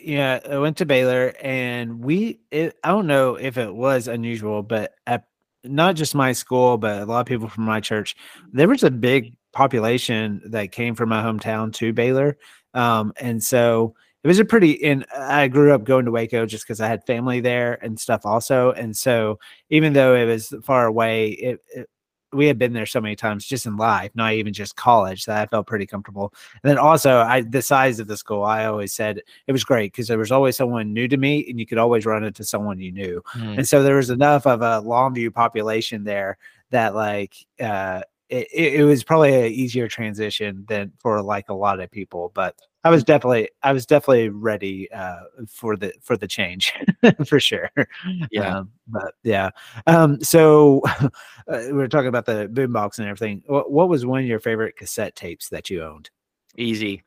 yeah, I went to Baylor and we it, I don't know if it was unusual, but at not just my school, but a lot of people from my church, there was a big population that came from my hometown to Baylor. Um, and so it was a pretty, and I grew up going to Waco just because I had family there and stuff also. And so even though it was far away, it, it we had been there so many times just in life, not even just college, that I felt pretty comfortable. And then also, I the size of the school, I always said it was great because there was always someone new to me, and you could always run into someone you knew. Mm. And so there was enough of a Longview population there that like uh, it, it was probably an easier transition than for like a lot of people, but I was definitely I was definitely ready uh, for the for the change for sure. Yeah, um, but yeah. Um, so uh, we were talking about the boombox and everything. What, what was one of your favorite cassette tapes that you owned? Easy.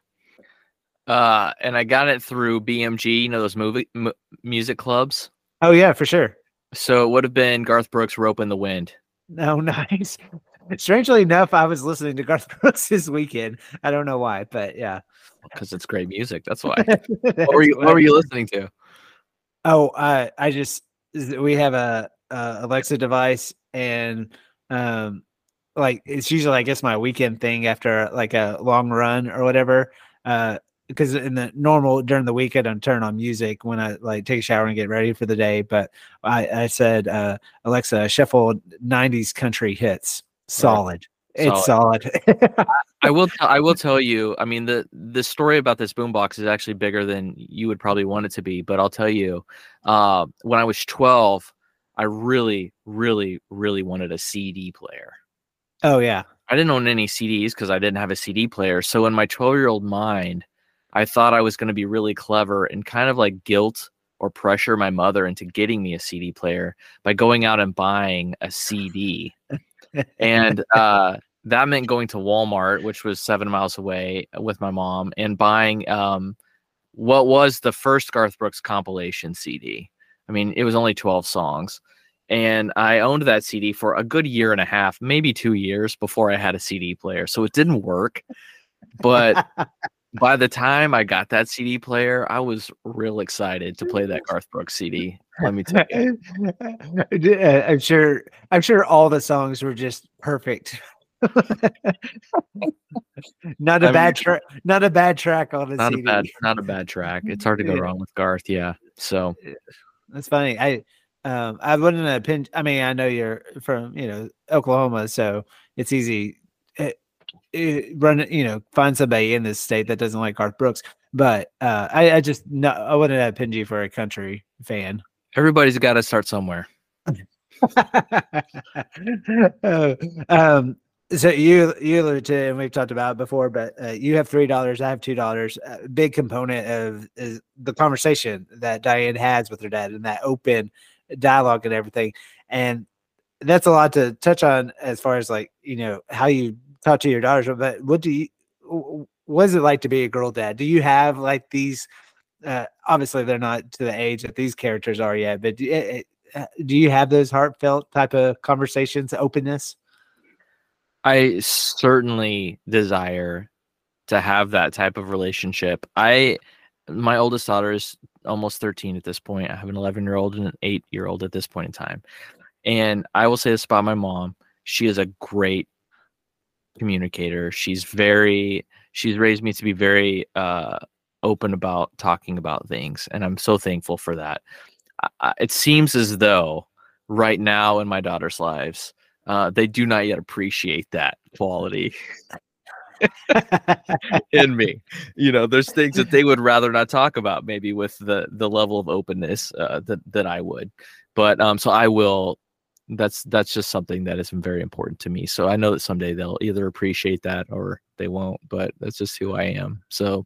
Uh, and I got it through BMG. You know those movie m- music clubs. Oh yeah, for sure. So it would have been Garth Brooks' "Ropin' the Wind." Oh, nice. Strangely enough, I was listening to Garth Brooks this weekend. I don't know why, but yeah because it's great music. That's why. what were you What were you listening to? Oh, uh, I just we have a, a Alexa device, and um, like it's usually I guess my weekend thing after like a long run or whatever. Uh, because in the normal during the week I don't turn on music when I like take a shower and get ready for the day. But I, I said, uh, Alexa, shuffle '90s country hits, solid. It's solid. I will. T- I will tell you. I mean the the story about this boombox is actually bigger than you would probably want it to be. But I'll tell you, uh, when I was twelve, I really, really, really wanted a CD player. Oh yeah. I didn't own any CDs because I didn't have a CD player. So in my twelve year old mind, I thought I was going to be really clever and kind of like guilt or pressure my mother into getting me a CD player by going out and buying a CD and uh, that meant going to Walmart, which was seven miles away, uh, with my mom and buying um, what was the first Garth Brooks compilation CD. I mean, it was only 12 songs. And I owned that CD for a good year and a half, maybe two years before I had a CD player. So it didn't work. But by the time I got that CD player, I was real excited to play that Garth Brooks CD. Let me tell you. I'm sure. I'm sure all the songs were just perfect. not a I bad track. Not a bad track on a not CD. a bad. Not a bad track. It's hard to go wrong with Garth. Yeah. So that's funny. I um I wouldn't have pinned. I mean, I know you're from you know Oklahoma, so it's easy Eh, run, you know, find somebody in this state that doesn't like Garth Brooks. But uh, I, I just no, I wouldn't have pinned you for a country fan. Everybody's got to start somewhere. uh, um, so you you alluded to, and we've talked about it before, but uh, you have three dollars. I have two dollars. A big component of is the conversation that Diane has with her dad and that open dialogue and everything, and that's a lot to touch on as far as like you know how you talk to your daughters, but what do you? What is it like to be a girl dad? Do you have like these? Uh, obviously, they're not to the age that these characters are yet, but do, uh, do you have those heartfelt type of conversations, openness? I certainly desire to have that type of relationship. I my oldest daughter is almost 13 at this point. I have an 11 year old and an 8 year old at this point in time. And I will say this about my mom. She is a great communicator. She's very she's raised me to be very uh open about talking about things and I'm so thankful for that. I, it seems as though right now in my daughter's lives uh, they do not yet appreciate that quality in me. You know, there's things that they would rather not talk about, maybe with the the level of openness uh, that that I would. But um, so I will. That's that's just something that is very important to me. So I know that someday they'll either appreciate that or they won't. But that's just who I am. So,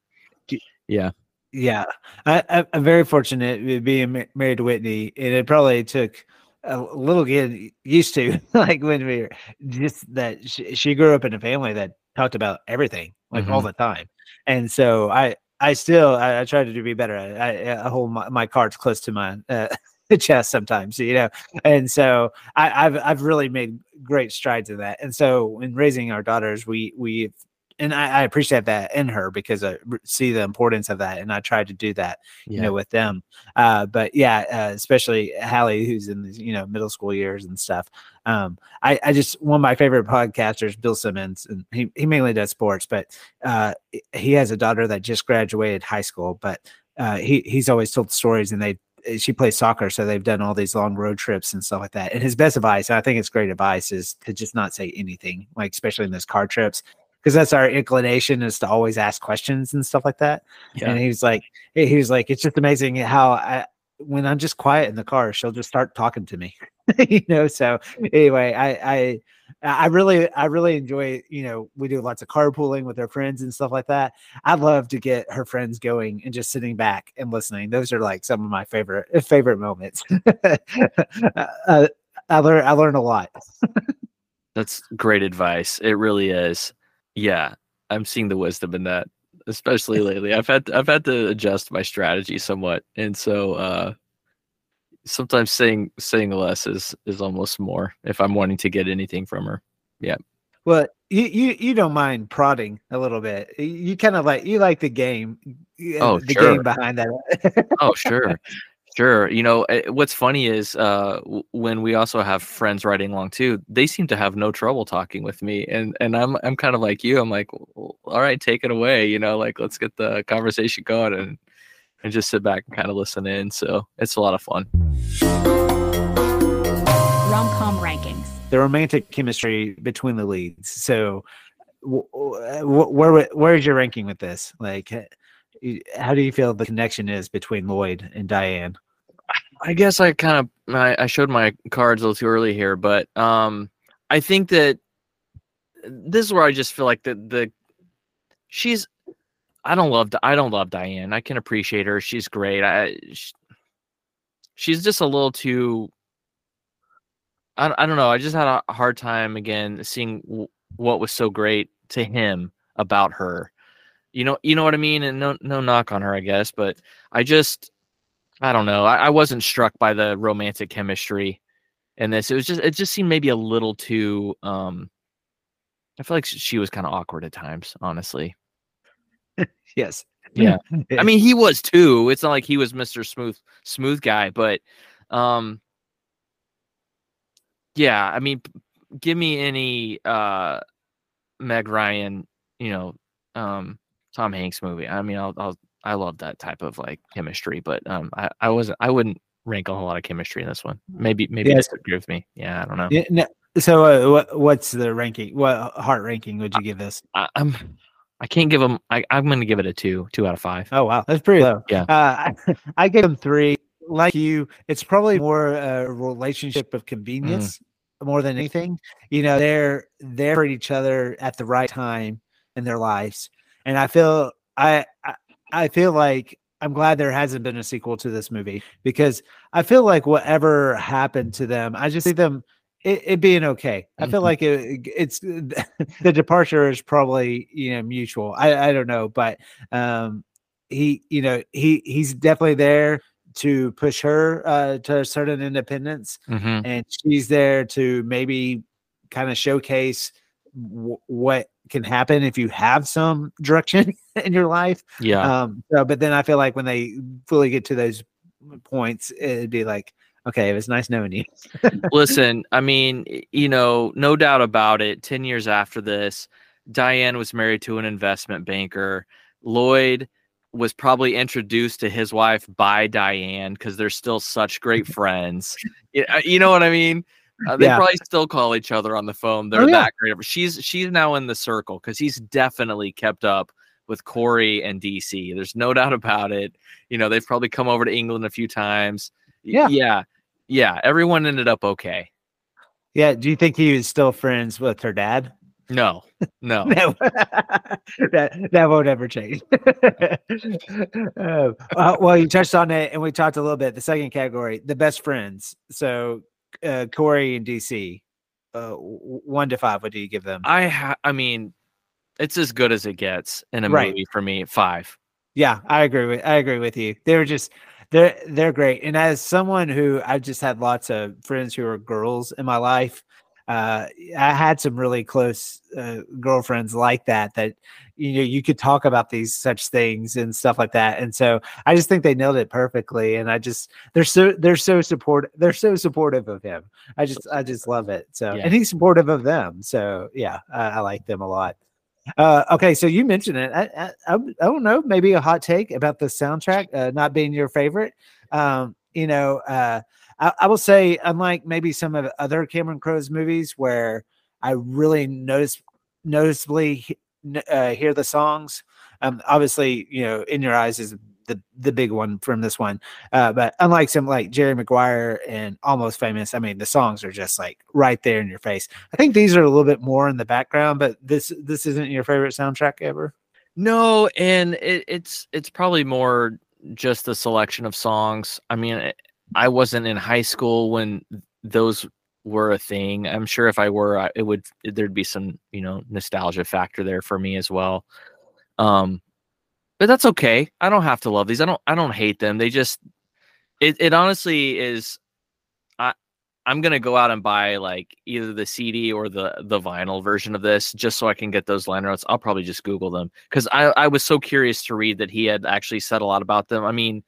yeah. Yeah, I, I'm very fortunate being married to Whitney, and it probably took a little getting used to, like when we were just that she, she grew up in a family that talked about everything like Mm-hmm. all the time, and so I I still I, I try to do be better. I, I hold my, my cards close to my uh, chest sometimes, you know, and so I, I've I've really made great strides in that. And so in raising our daughters, we we and I, I appreciate that in her because I see the importance of that, and I try to do that, you Yeah. know, with them. Uh, but yeah, uh, especially Hallie, who's in the you know middle school years and stuff. Um, I, I just one of my favorite podcasters, Bill Simmons, and he, he mainly does sports, but uh, he has a daughter that just graduated high school, but uh, he he's always told stories, and they Eh, she plays soccer, so they've done all these long road trips and stuff like that. And his best advice, and I think it's great advice, is to just not say anything, like especially in those car trips, because that's our inclination is to always ask questions and stuff like that. Yeah. And he was like, he he was like, it's just amazing how I, when I'm just quiet in the car, she'll just start talking to me, you know. So mm. anyway, I, I, I really, I really enjoy. You know, we do lots of carpooling with our friends and stuff like that. I'd love to get her friends going and just sitting back and listening. Those are like some of my favorite favorite moments. uh, I learn, I learn a lot. That's great advice. It really is. Yeah, I'm seeing the wisdom in that, especially lately. I've had I've had to adjust my strategy somewhat, and so uh, sometimes saying saying less is is almost more if I'm wanting to get anything from her. Yeah. Well, you you you don't mind prodding a little bit. You- kind of like you like the game. Oh, the sure. game behind that. Oh, sure. Sure. You know, eh, what's funny is uh, when we also have friends riding along too, they seem to have no trouble talking with me. And and I'm I'm kind of like you. I'm like, all right, take it away. You know, like let's get the conversation going and and just sit back and kind of listen in. So it's a lot of fun. Rom com rankings. the romantic chemistry between the leads. So, wh- wh- where where is your ranking with this? Like, how do you feel the connection is between Lloyd and Diane? I guess I kind of I, I showed my cards a little too early here, but um, I think that this is where I just feel like the the she's I don't love I don't love Diane. I can appreciate her. She's great. I sh she's just a little too. I I don't know. I just had a hard time again seeing what was so great to him about her. You know, you know what I mean. And no, no knock on her, I guess, but I just, I don't know. I, I wasn't struck by the romantic chemistry in this. It was just, it just seemed maybe a little too. um I feel like she was kind of awkward at times, honestly. Yes. Yeah. I mean, he was too. It's not like he was Mr. Smooth Smooth guy, but um yeah, I mean, give me any uh Meg Ryan, you know, um Tom Hanks movie. I mean, I'll, I'll I love that type of like chemistry, but um I I wasn't I wouldn't rank a whole lot of chemistry in this one. Maybe maybe Yes. disagree with me. Yeah, I don't know. Yeah, no, so, uh, what, what's the ranking? What heart ranking would you give this? I, I'm I can't give them. I, I'm gonna give it a two, two out of five. Oh wow, that's pretty low. Yeah. uh, I, I gave them three. Like you, it's probably more a relationship of convenience more than anything. You know, they're there for each other at the right time in their lives, and I feel I I, I feel like I'm glad there hasn't been a sequel to this movie because I feel like whatever happened to them, I just see them it, it being okay. I feel Mhm. like it, it's the departure is probably you know mutual. I I don't know, but um he you know he he's definitely there to push her uh to a certain independence Mm-hmm. and she's there to maybe kind of showcase w- what can happen if you have some direction in your life. Yeah. Um, so, but then I feel like when they fully get to those points, it'd be like, okay, it was nice knowing you. Listen, I mean, you know, no doubt about it. 10 years after this, Diane was married to an investment banker. Lloyd was probably introduced to his wife by Diane because they're still such great friends. Uh, You know what I mean? Uh, they Yeah. probably still call each other on the phone. They're Oh, yeah. that great. She's she's now in the circle because he's definitely kept up with Corey and DC. There's no doubt about it. You know, they've probably come over to England a few times. Yeah. Yeah. Yeah. Everyone ended up okay. yeah. Do you think he was still friends with her dad? No, no. No, that that won't ever change. Uh, uh, well, you touched on it, and we talked a little bit. The second category, the best friends. So, uh, Corey and DC, uh, one to five. What do you give them? I ha- I mean, it's as good as it gets in a Right. movie for me. Five. Yeah, I agree with I agree with you. They were just they're they're great. And as someone who I've just had lots of friends who are girls in my life, uh, I had some really close uh, girlfriends like that. That you know you could talk about these such things and stuff like that. And so I just think they nailed it perfectly. And I just they're so they're so support they're so supportive of him. I just I just love it. So Yeah. and he's supportive of them. So yeah, I, I like them a lot. Uh, okay, so you mentioned it. I, I, I, don't know, maybe a hot take about the soundtrack uh, not being your favorite. Um, you know, uh, I, I will say, unlike maybe some of other Cameron Crowe's movies where I really notice noticeably uh, hear the songs. Um, obviously, you know, in your eyes is the the big one from this one. Uh, but unlike some like Jerry Maguire and Almost Famous, I mean, the songs are just like right there in your face. I think these are a little bit more in the background, but this this isn't your favorite soundtrack ever. No, and it, it's it's probably more just the selection of songs. I mean, I- wasn't in high school when those were a thing. I'm sure if I were, it would there'd be some you know nostalgia factor there for me as well. Um, but that's okay. I don't have to love these. I don't. I don't hate them. They just it it honestly is. I I'm gonna go out and buy like either the CD or the the vinyl version of this just so I can get those liner notes. I'll probably just Google them because I I was so curious to read that he had actually said a lot about them. I mean,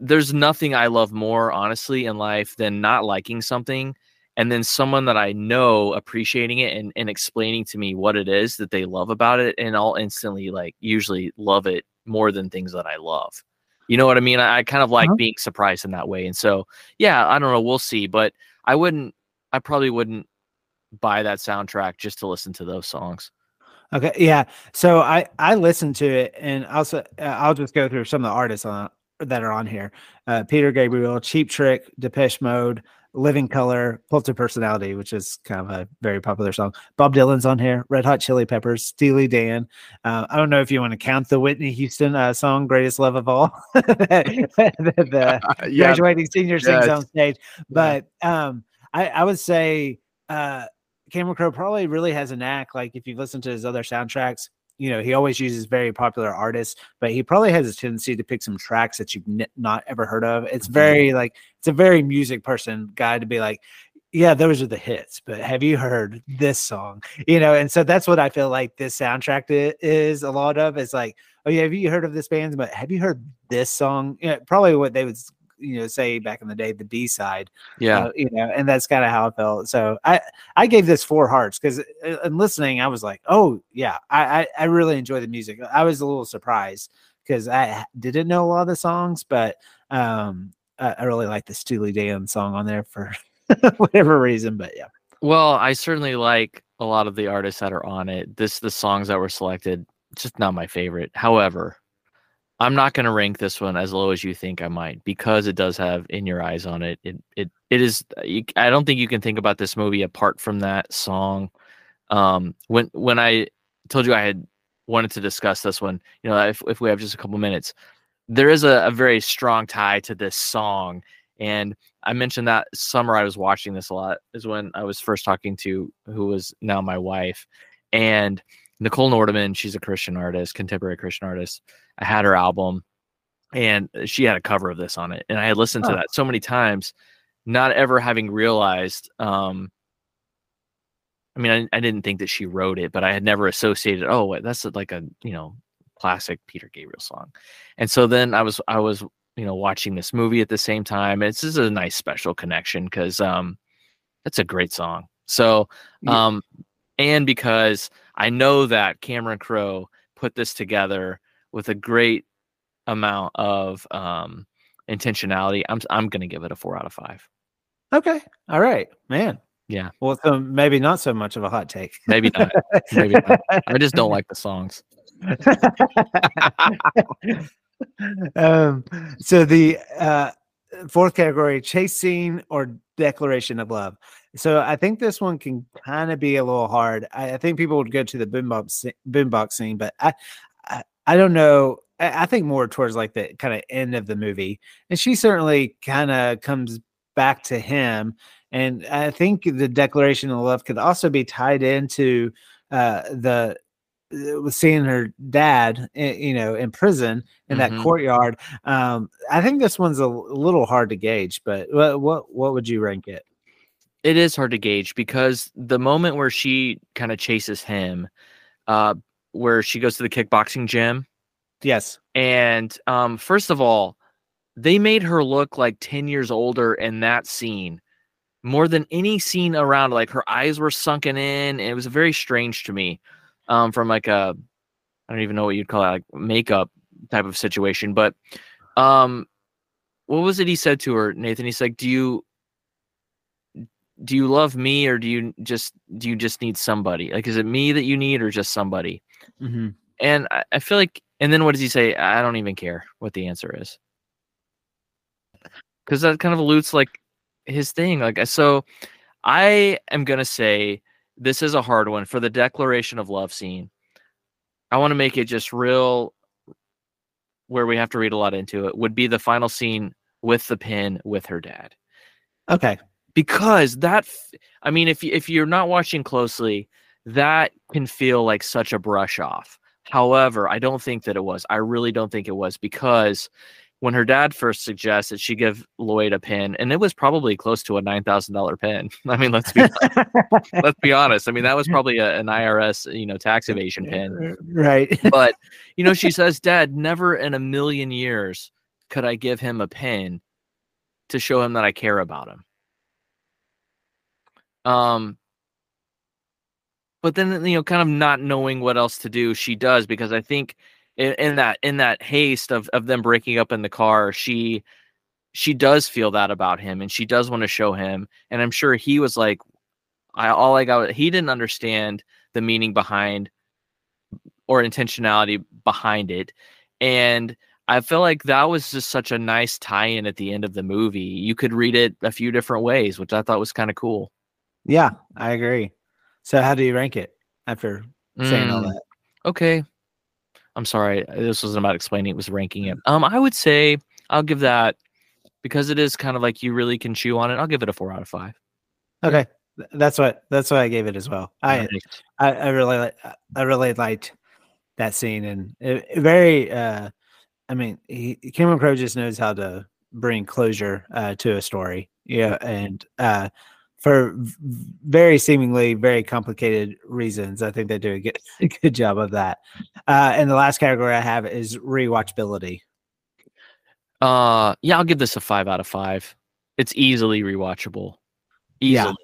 there's nothing I love more honestly in life than not liking something and then someone that I know appreciating it and, and explaining to me what it is that they love about it, and I'll instantly like usually love it more than things that I love. You know what I mean? I, I kind of like Uh-huh. being surprised in that way. And so, yeah, I don't know. We'll see. But I wouldn't, I probably wouldn't buy that soundtrack just to listen to those songs. Okay, yeah. So I I listened to it, and also uh, I'll just go through some of the artists on that are on here: uh, Peter Gabriel, Cheap Trick, Depeche Mode, Living Colour, Cult of Personality, which is kind of a very popular song. Bob Dylan's on here, Red Hot Chili Peppers, Steely Dan. Uh, I don't know if you want to count the Whitney Houston uh, song "Greatest Love of All," the, the graduating senior sings Yes. on stage. But um, I, I would say uh, Cameron Crowe probably really has a knack. Like if you listen to his other soundtracks, you know he always uses very popular artists, but he probably has a tendency to pick some tracks that you've n- not ever heard of. It's mm-hmm. very like it's a very music person guy to be like. Yeah, those are the hits, but have you heard this song? You know, and so that's what I feel like this soundtrack is a lot of. It's like, oh yeah, have you heard of this band? But have you heard this song? You know, probably what they would you know say back in the day, the B side. Yeah. uh, you know, and that's kind of how I felt. So I I gave this four hearts because in listening, I was like, oh yeah, I I, I really enjoy the music. I was a little surprised because I didn't know a lot of the songs, but um, I, I really like the Steely Dan song on there for whatever reason. But yeah, Well, I certainly like a lot of the artists that are on it. This the songs that were selected, just not my favorite. However, I'm not going to rank this one as low as you think I might because it does have "In Your Eyes" on it. It it it is. I don't think you can think about this movie apart from that song. Um, when when I told you I had wanted to discuss this one, you know, if if we have just a couple minutes, there is a, a very strong tie to this song and I mentioned that summer I was watching this a lot is when I was first talking to who was now my wife. And Nichole Nordeman, she's a Christian artist, contemporary Christian artist. I had her album and she had a cover of this on it. And I had listened to Oh. that so many times, not ever having realized um I mean, I, I didn't think that she wrote it, but I had never associated. Oh, wait, that's like a you know classic Peter Gabriel song. And so then I was I was you know watching this movie at the same time. It's just a nice special connection because um, it's a great song. So um, and because I know that Cameron Crowe put this together with a great amount of um intentionality. I'm I'm gonna give it a four out of five. Okay. All right, man. Yeah. Well, so maybe not so much of a hot take. Maybe not. Maybe not. I just don't like the songs. um, so the uh, fourth category, chase scene or declaration of love. So I think this one can kind of be a little hard. I, I think people would go to the boombox boombox scene, but I, I, I don't know. I, I think more towards like the kind of end of the movie, and she certainly kind of comes back to him. And I think the declaration of love could also be tied into uh, the uh, seeing her dad, you know, in prison in that courtyard. Um, I think this one's a little hard to gauge, but what what what would you rank it? It is hard to gauge because the moment where she kind of chases him, uh, where she goes to the kickboxing gym, Yes. and um, first of all, they made her look like 10 years older in that scene more than any scene around like her eyes were sunken in and it was very strange to me um from like a i don't even know what you'd call it like makeup type of situation but um what was it he said to her nathan? He's like do you do you love me or do you just do you just need somebody? Like is it me that you need or just somebody Mm-hmm. and I, I feel like, and then what does he say? I don't even care what the answer is. Because that kind of alludes like his thing. Like, so I am going to say this is a hard one for the declaration of love scene. I want to make it just real where we have to read a lot into it would be the final scene with the pin with her dad Okay. because that I mean if you, if you're not watching closely that can feel like such a brush off. However i don't think that it was. I really don't think it was because when her dad first suggests that she give lloyd a pin and it was probably close to a $9000 pin. I mean let's be let's be honest. I mean that was probably a, an irs you know tax uh, evasion uh, pin. Uh, right. but you know she says dad never in a million years could i give him a pin to show him that i care about him. Um but then you know kind of not knowing what else to do she does because i think in, in that in that haste of of them breaking up in the car she she does feel that about him and she does want to show him and i'm sure he was like i all i got he didn't understand the meaning behind or intentionality behind it and i feel like that was just such a nice tie-in at the end of the movie you could read it a few different ways which i thought was kind of cool yeah, I agree. So how do you rank it after saying all Mm, that? okay i'm sorry this wasn't about explaining it was ranking it um i would say i'll give that because it is kind of like you really can chew on it i'll give it a four out of five Okay. That's what that's what I gave it as well. I Nice. I, I really I really liked that scene and it, it very uh I mean he Cameron Crowe just knows how to bring closure uh to a story. Yeah, and uh for very seemingly very complicated reasons, I think they do a good a good job of that. Uh and the last category I have is rewatchability. uh yeah i'll give this a five out of five it's easily rewatchable Yeah. easily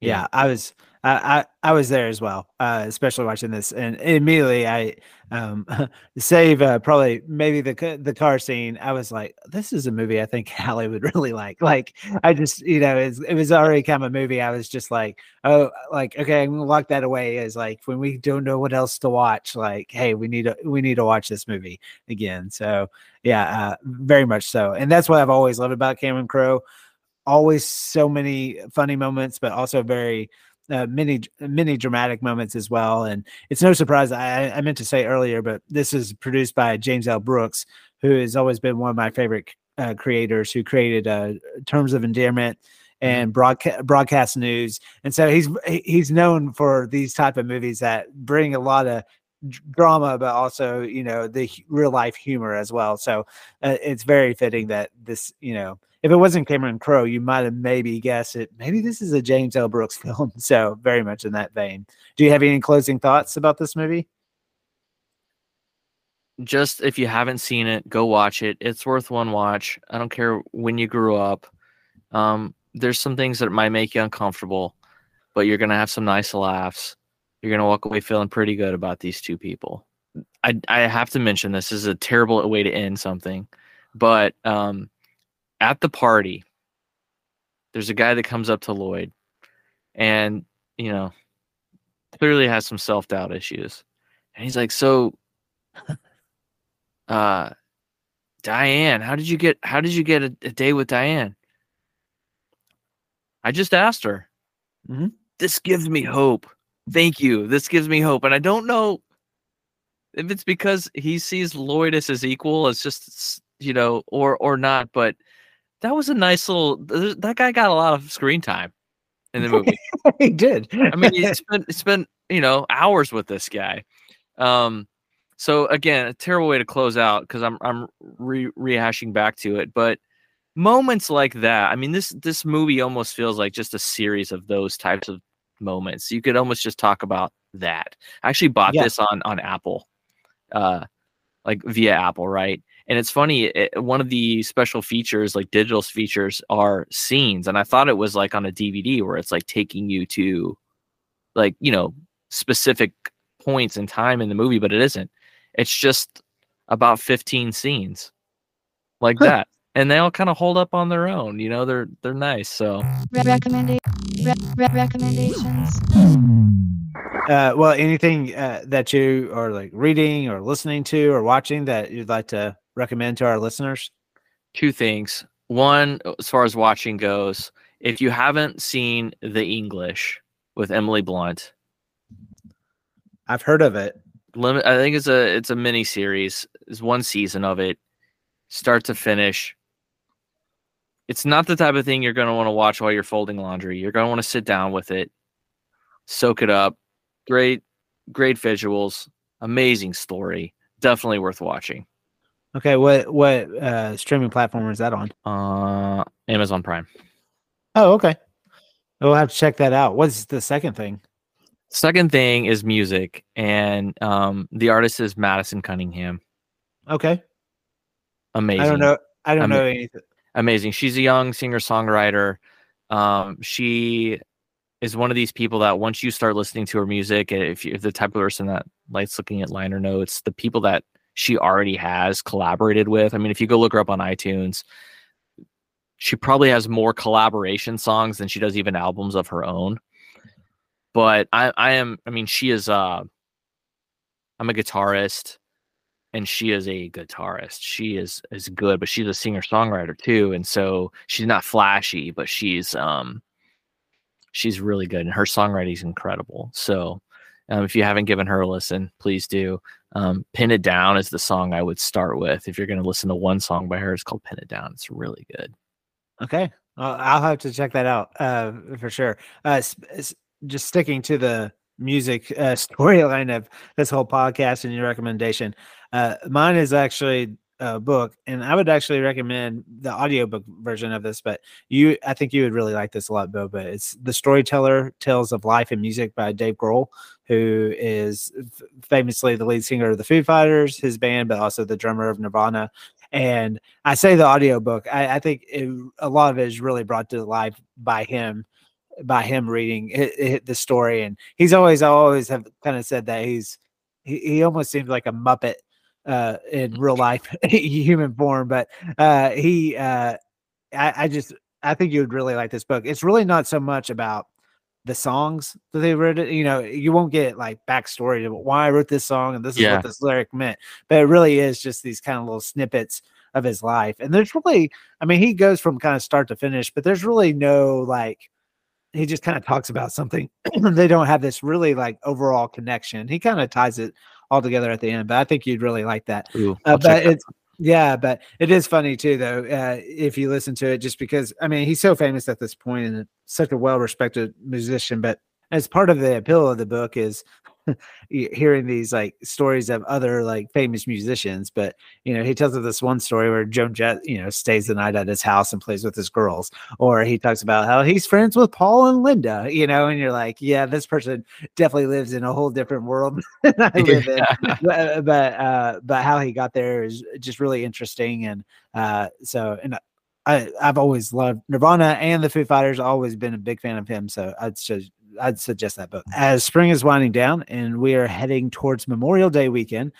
yeah, I was I, I I was there as well, uh, especially watching this, and immediately I um save uh, probably maybe the the car scene. I was like, this is a movie I think Hallie would really like. Like I just you know it was already kind of a movie. I was just like, oh, like okay, I'm gonna lock that away as like when we don't know what else to watch. Like, hey, we need to we need to watch this movie again. So yeah, uh, very much so, and that's what I've always loved about Cameron Crowe always so many funny moments, but also very uh, many many dramatic moments as well. And it's no surprise. I, I meant to say earlier, but this is produced by James L. Brooks, who has always been one of my favorite uh, creators, who created uh, Terms of Endearment and broadcast broadcast news. And so he's he's known for these type of movies that bring a lot of drama but also you know the real life humor as well so uh, it's very fitting that this you know if it wasn't Cameron Crowe, you might have maybe guessed it. Maybe this is a James L. Brooks film. So very much in that vein. Do you have any closing thoughts about this movie? Just if you haven't seen it, go watch it. It's worth one watch. I don't care when you grew up. Um, there's some things that might make you uncomfortable, but you're gonna have some nice laughs. You're gonna walk away feeling pretty good about these two people. I I have to mention this, this is a terrible way to end something, but um, at the party, there's a guy that comes up to Lloyd, and you know, clearly has some self doubt issues, and he's like, "So, uh, Diane, how did you get? How did you get a, a day with Diane?" I just asked her. Mhm. This gives me hope. Thank you. This gives me hope, and I don't know if it's because he sees Lloyd as his equal, as just you know, or or not. But that was a nice little. th- That guy got a lot of screen time in the movie. he did. I mean, he spent he spent you know hours with this guy. Um, so again, a terrible way to close out because I'm I'm re- rehashing back to it, but moments like that. I mean, this this movie almost feels like just a series of those types of moments. You could almost just talk about that. I actually bought Yeah. this on on Apple, uh, like via Apple, right? And it's funny. It, one of the special features, like digital features, are scenes, and I thought it was like on a DVD where it's like taking you to, like you know, specific points in time in the movie, but it isn't. It's just about 15 scenes like Huh. that. And they all kind of hold up on their own, you know, they're they're nice. So Re- recommenda- re- re- recommendations. Uh, well, anything uh, that you are like reading or listening to or watching that you'd like to recommend to our listeners? two things. One, as far as watching goes, if you haven't seen The English with Emily Blunt, I've heard of it. limit I think it's a it's a mini series. It's one season of it, start to finish. It's not the type of thing you're going to want to watch while you're folding laundry. You're going to want to sit down with it, soak it up. Great, great visuals, amazing story. Definitely worth watching. Okay, what what uh, streaming platform is that on? Uh, Amazon Prime. Oh, okay. We'll have to check that out. What's the second thing? Second thing is music, and um, the artist is Madison Cunningham. Okay, Amazing. I don't know. I don't I'm- know anything. amazing. She's a young singer songwriter. Um, she is one of these people that once you start listening to her music, if you're the type of person that likes looking at liner notes, the people that she already has collaborated with. I mean, if you go look her up on iTunes, she probably has more collaboration songs than she does even albums of her own. But I, I am, I mean, she is. Uh, I'm a guitarist and she is a guitarist. She is is good, but she's a singer songwriter too, and so she's not flashy, but she's um she's really good, and her songwriting is incredible. So, um, if you haven't given her a listen, please do. Um, "Pin It Down" is the song I would start with. If you're going to listen to one song by her, it's called "Pin It Down." It's really good. Okay, I'll, have to check that out uh, for sure. Uh, just sticking to the music uh, storyline of this whole podcast and your recommendation. Uh, mine is actually a book, and I would actually recommend the audiobook version of this. But you, I think you would really like this a lot, Beau. But it's "The Storyteller: Tales of Life and Music" by Dave Grohl, who is f- famously the lead singer of the Foo Fighters, his band, but also the drummer of Nirvana. And I say the audiobook. I, I think it, a lot of it is really brought to life by him, by him reading it, it, the story. And he's always, I always have kind of said that he's, he, he almost seems like a Muppet uh, in real life, human form. But uh, he, uh, I, I just, I think you would really like this book. It's really not so much about the songs that they wrote it. You know, you won't get like backstory to why I wrote this song and this is Yeah. what this lyric meant. But it really is just these kind of little snippets of his life. And there's really, I mean, he goes from kind of start to finish, but there's really no like he just kind of talks about something. they don't have this really like overall connection. He kind of ties it all together at the end. But I think you'd really like that. Ooh, Uh, but it's yeah, but it is funny too, though. Uh, if you listen to it, just because I mean, he's so famous at this point and such a well-respected musician. But as part of the appeal of the book is hearing these like stories of other like famous musicians. But you know, he tells of this one story where Joan Jett, you know, stays the night at his house and plays with his girls, or he talks about how he's friends with Paul and Linda, you know, and you're like, yeah, this person definitely lives in a whole different world than I live in. But but, uh, but how he got there is just really interesting, and uh, so and. I, I've always loved Nirvana and the Foo Fighters. Always been a big fan of him, so I'd su- I'd suggest that book. As spring is winding down and we are heading towards Memorial Day weekend,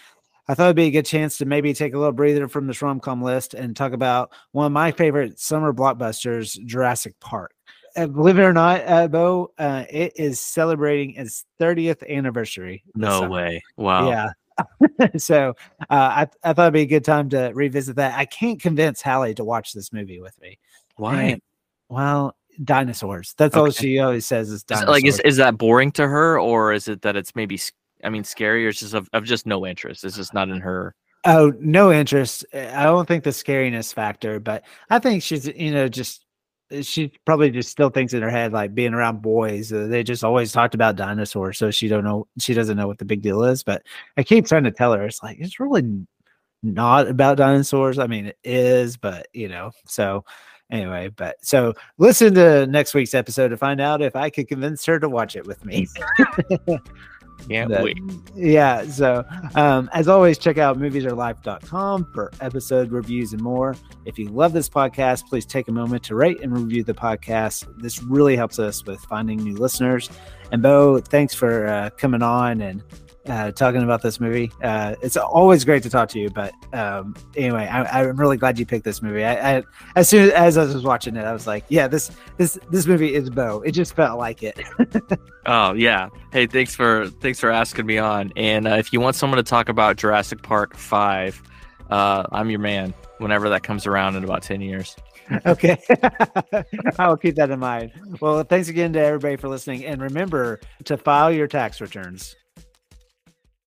I thought it'd be a good chance to maybe take a little breather from this rom com list and talk about one of my favorite summer blockbusters, Jurassic Park. Uh, believe it or not, uh, Beau, uh, it is celebrating its 30th anniversary. No summer. way. Wow. Yeah. so uh, I, I thought it'd be a good time to revisit that. I can't convince Hallie to watch this movie with me. Why? And- well, dinosaurs. That's all she always says is Is dinosaurs. like is, is that boring to her or is it that it's maybe I mean scary or it's just of, of just no interest? It's just not in her. oh, no interest. Uh, I don't think the scariness factor, but I think she's, you know, just she probably just still thinks in her head like being around boys. Uh, they just always talked about dinosaurs, so she don't know. She doesn't know what the big deal is. But I keep trying to tell her it's like it's really not about dinosaurs. I mean, it is, but you know. So anyway, but so listen to next week's episode to find out if I could convince her to watch it with me. Can't That- wait. yeah. So, um, as always, check out moviesarelife.com for episode reviews and more. If you love this podcast, please take a moment to rate and review the podcast. This really helps us with finding new listeners. And Beau, thanks for uh, coming on and uh, talking about this movie. Uh, it's always great to talk to you. But um, anyway, I, I'm really glad you picked this movie. I, I, as soon as I was watching it, I was like, yeah, this this this movie is Beau. It just felt like it. Oh yeah. Hey, thanks for thanks for asking me on. And uh, if you want someone to talk about Jurassic Park Five, uh, I'm your man. Whenever that comes around in about ten years. okay. I'll keep that in mind. Well, thanks again to everybody for listening. And remember to file your tax returns.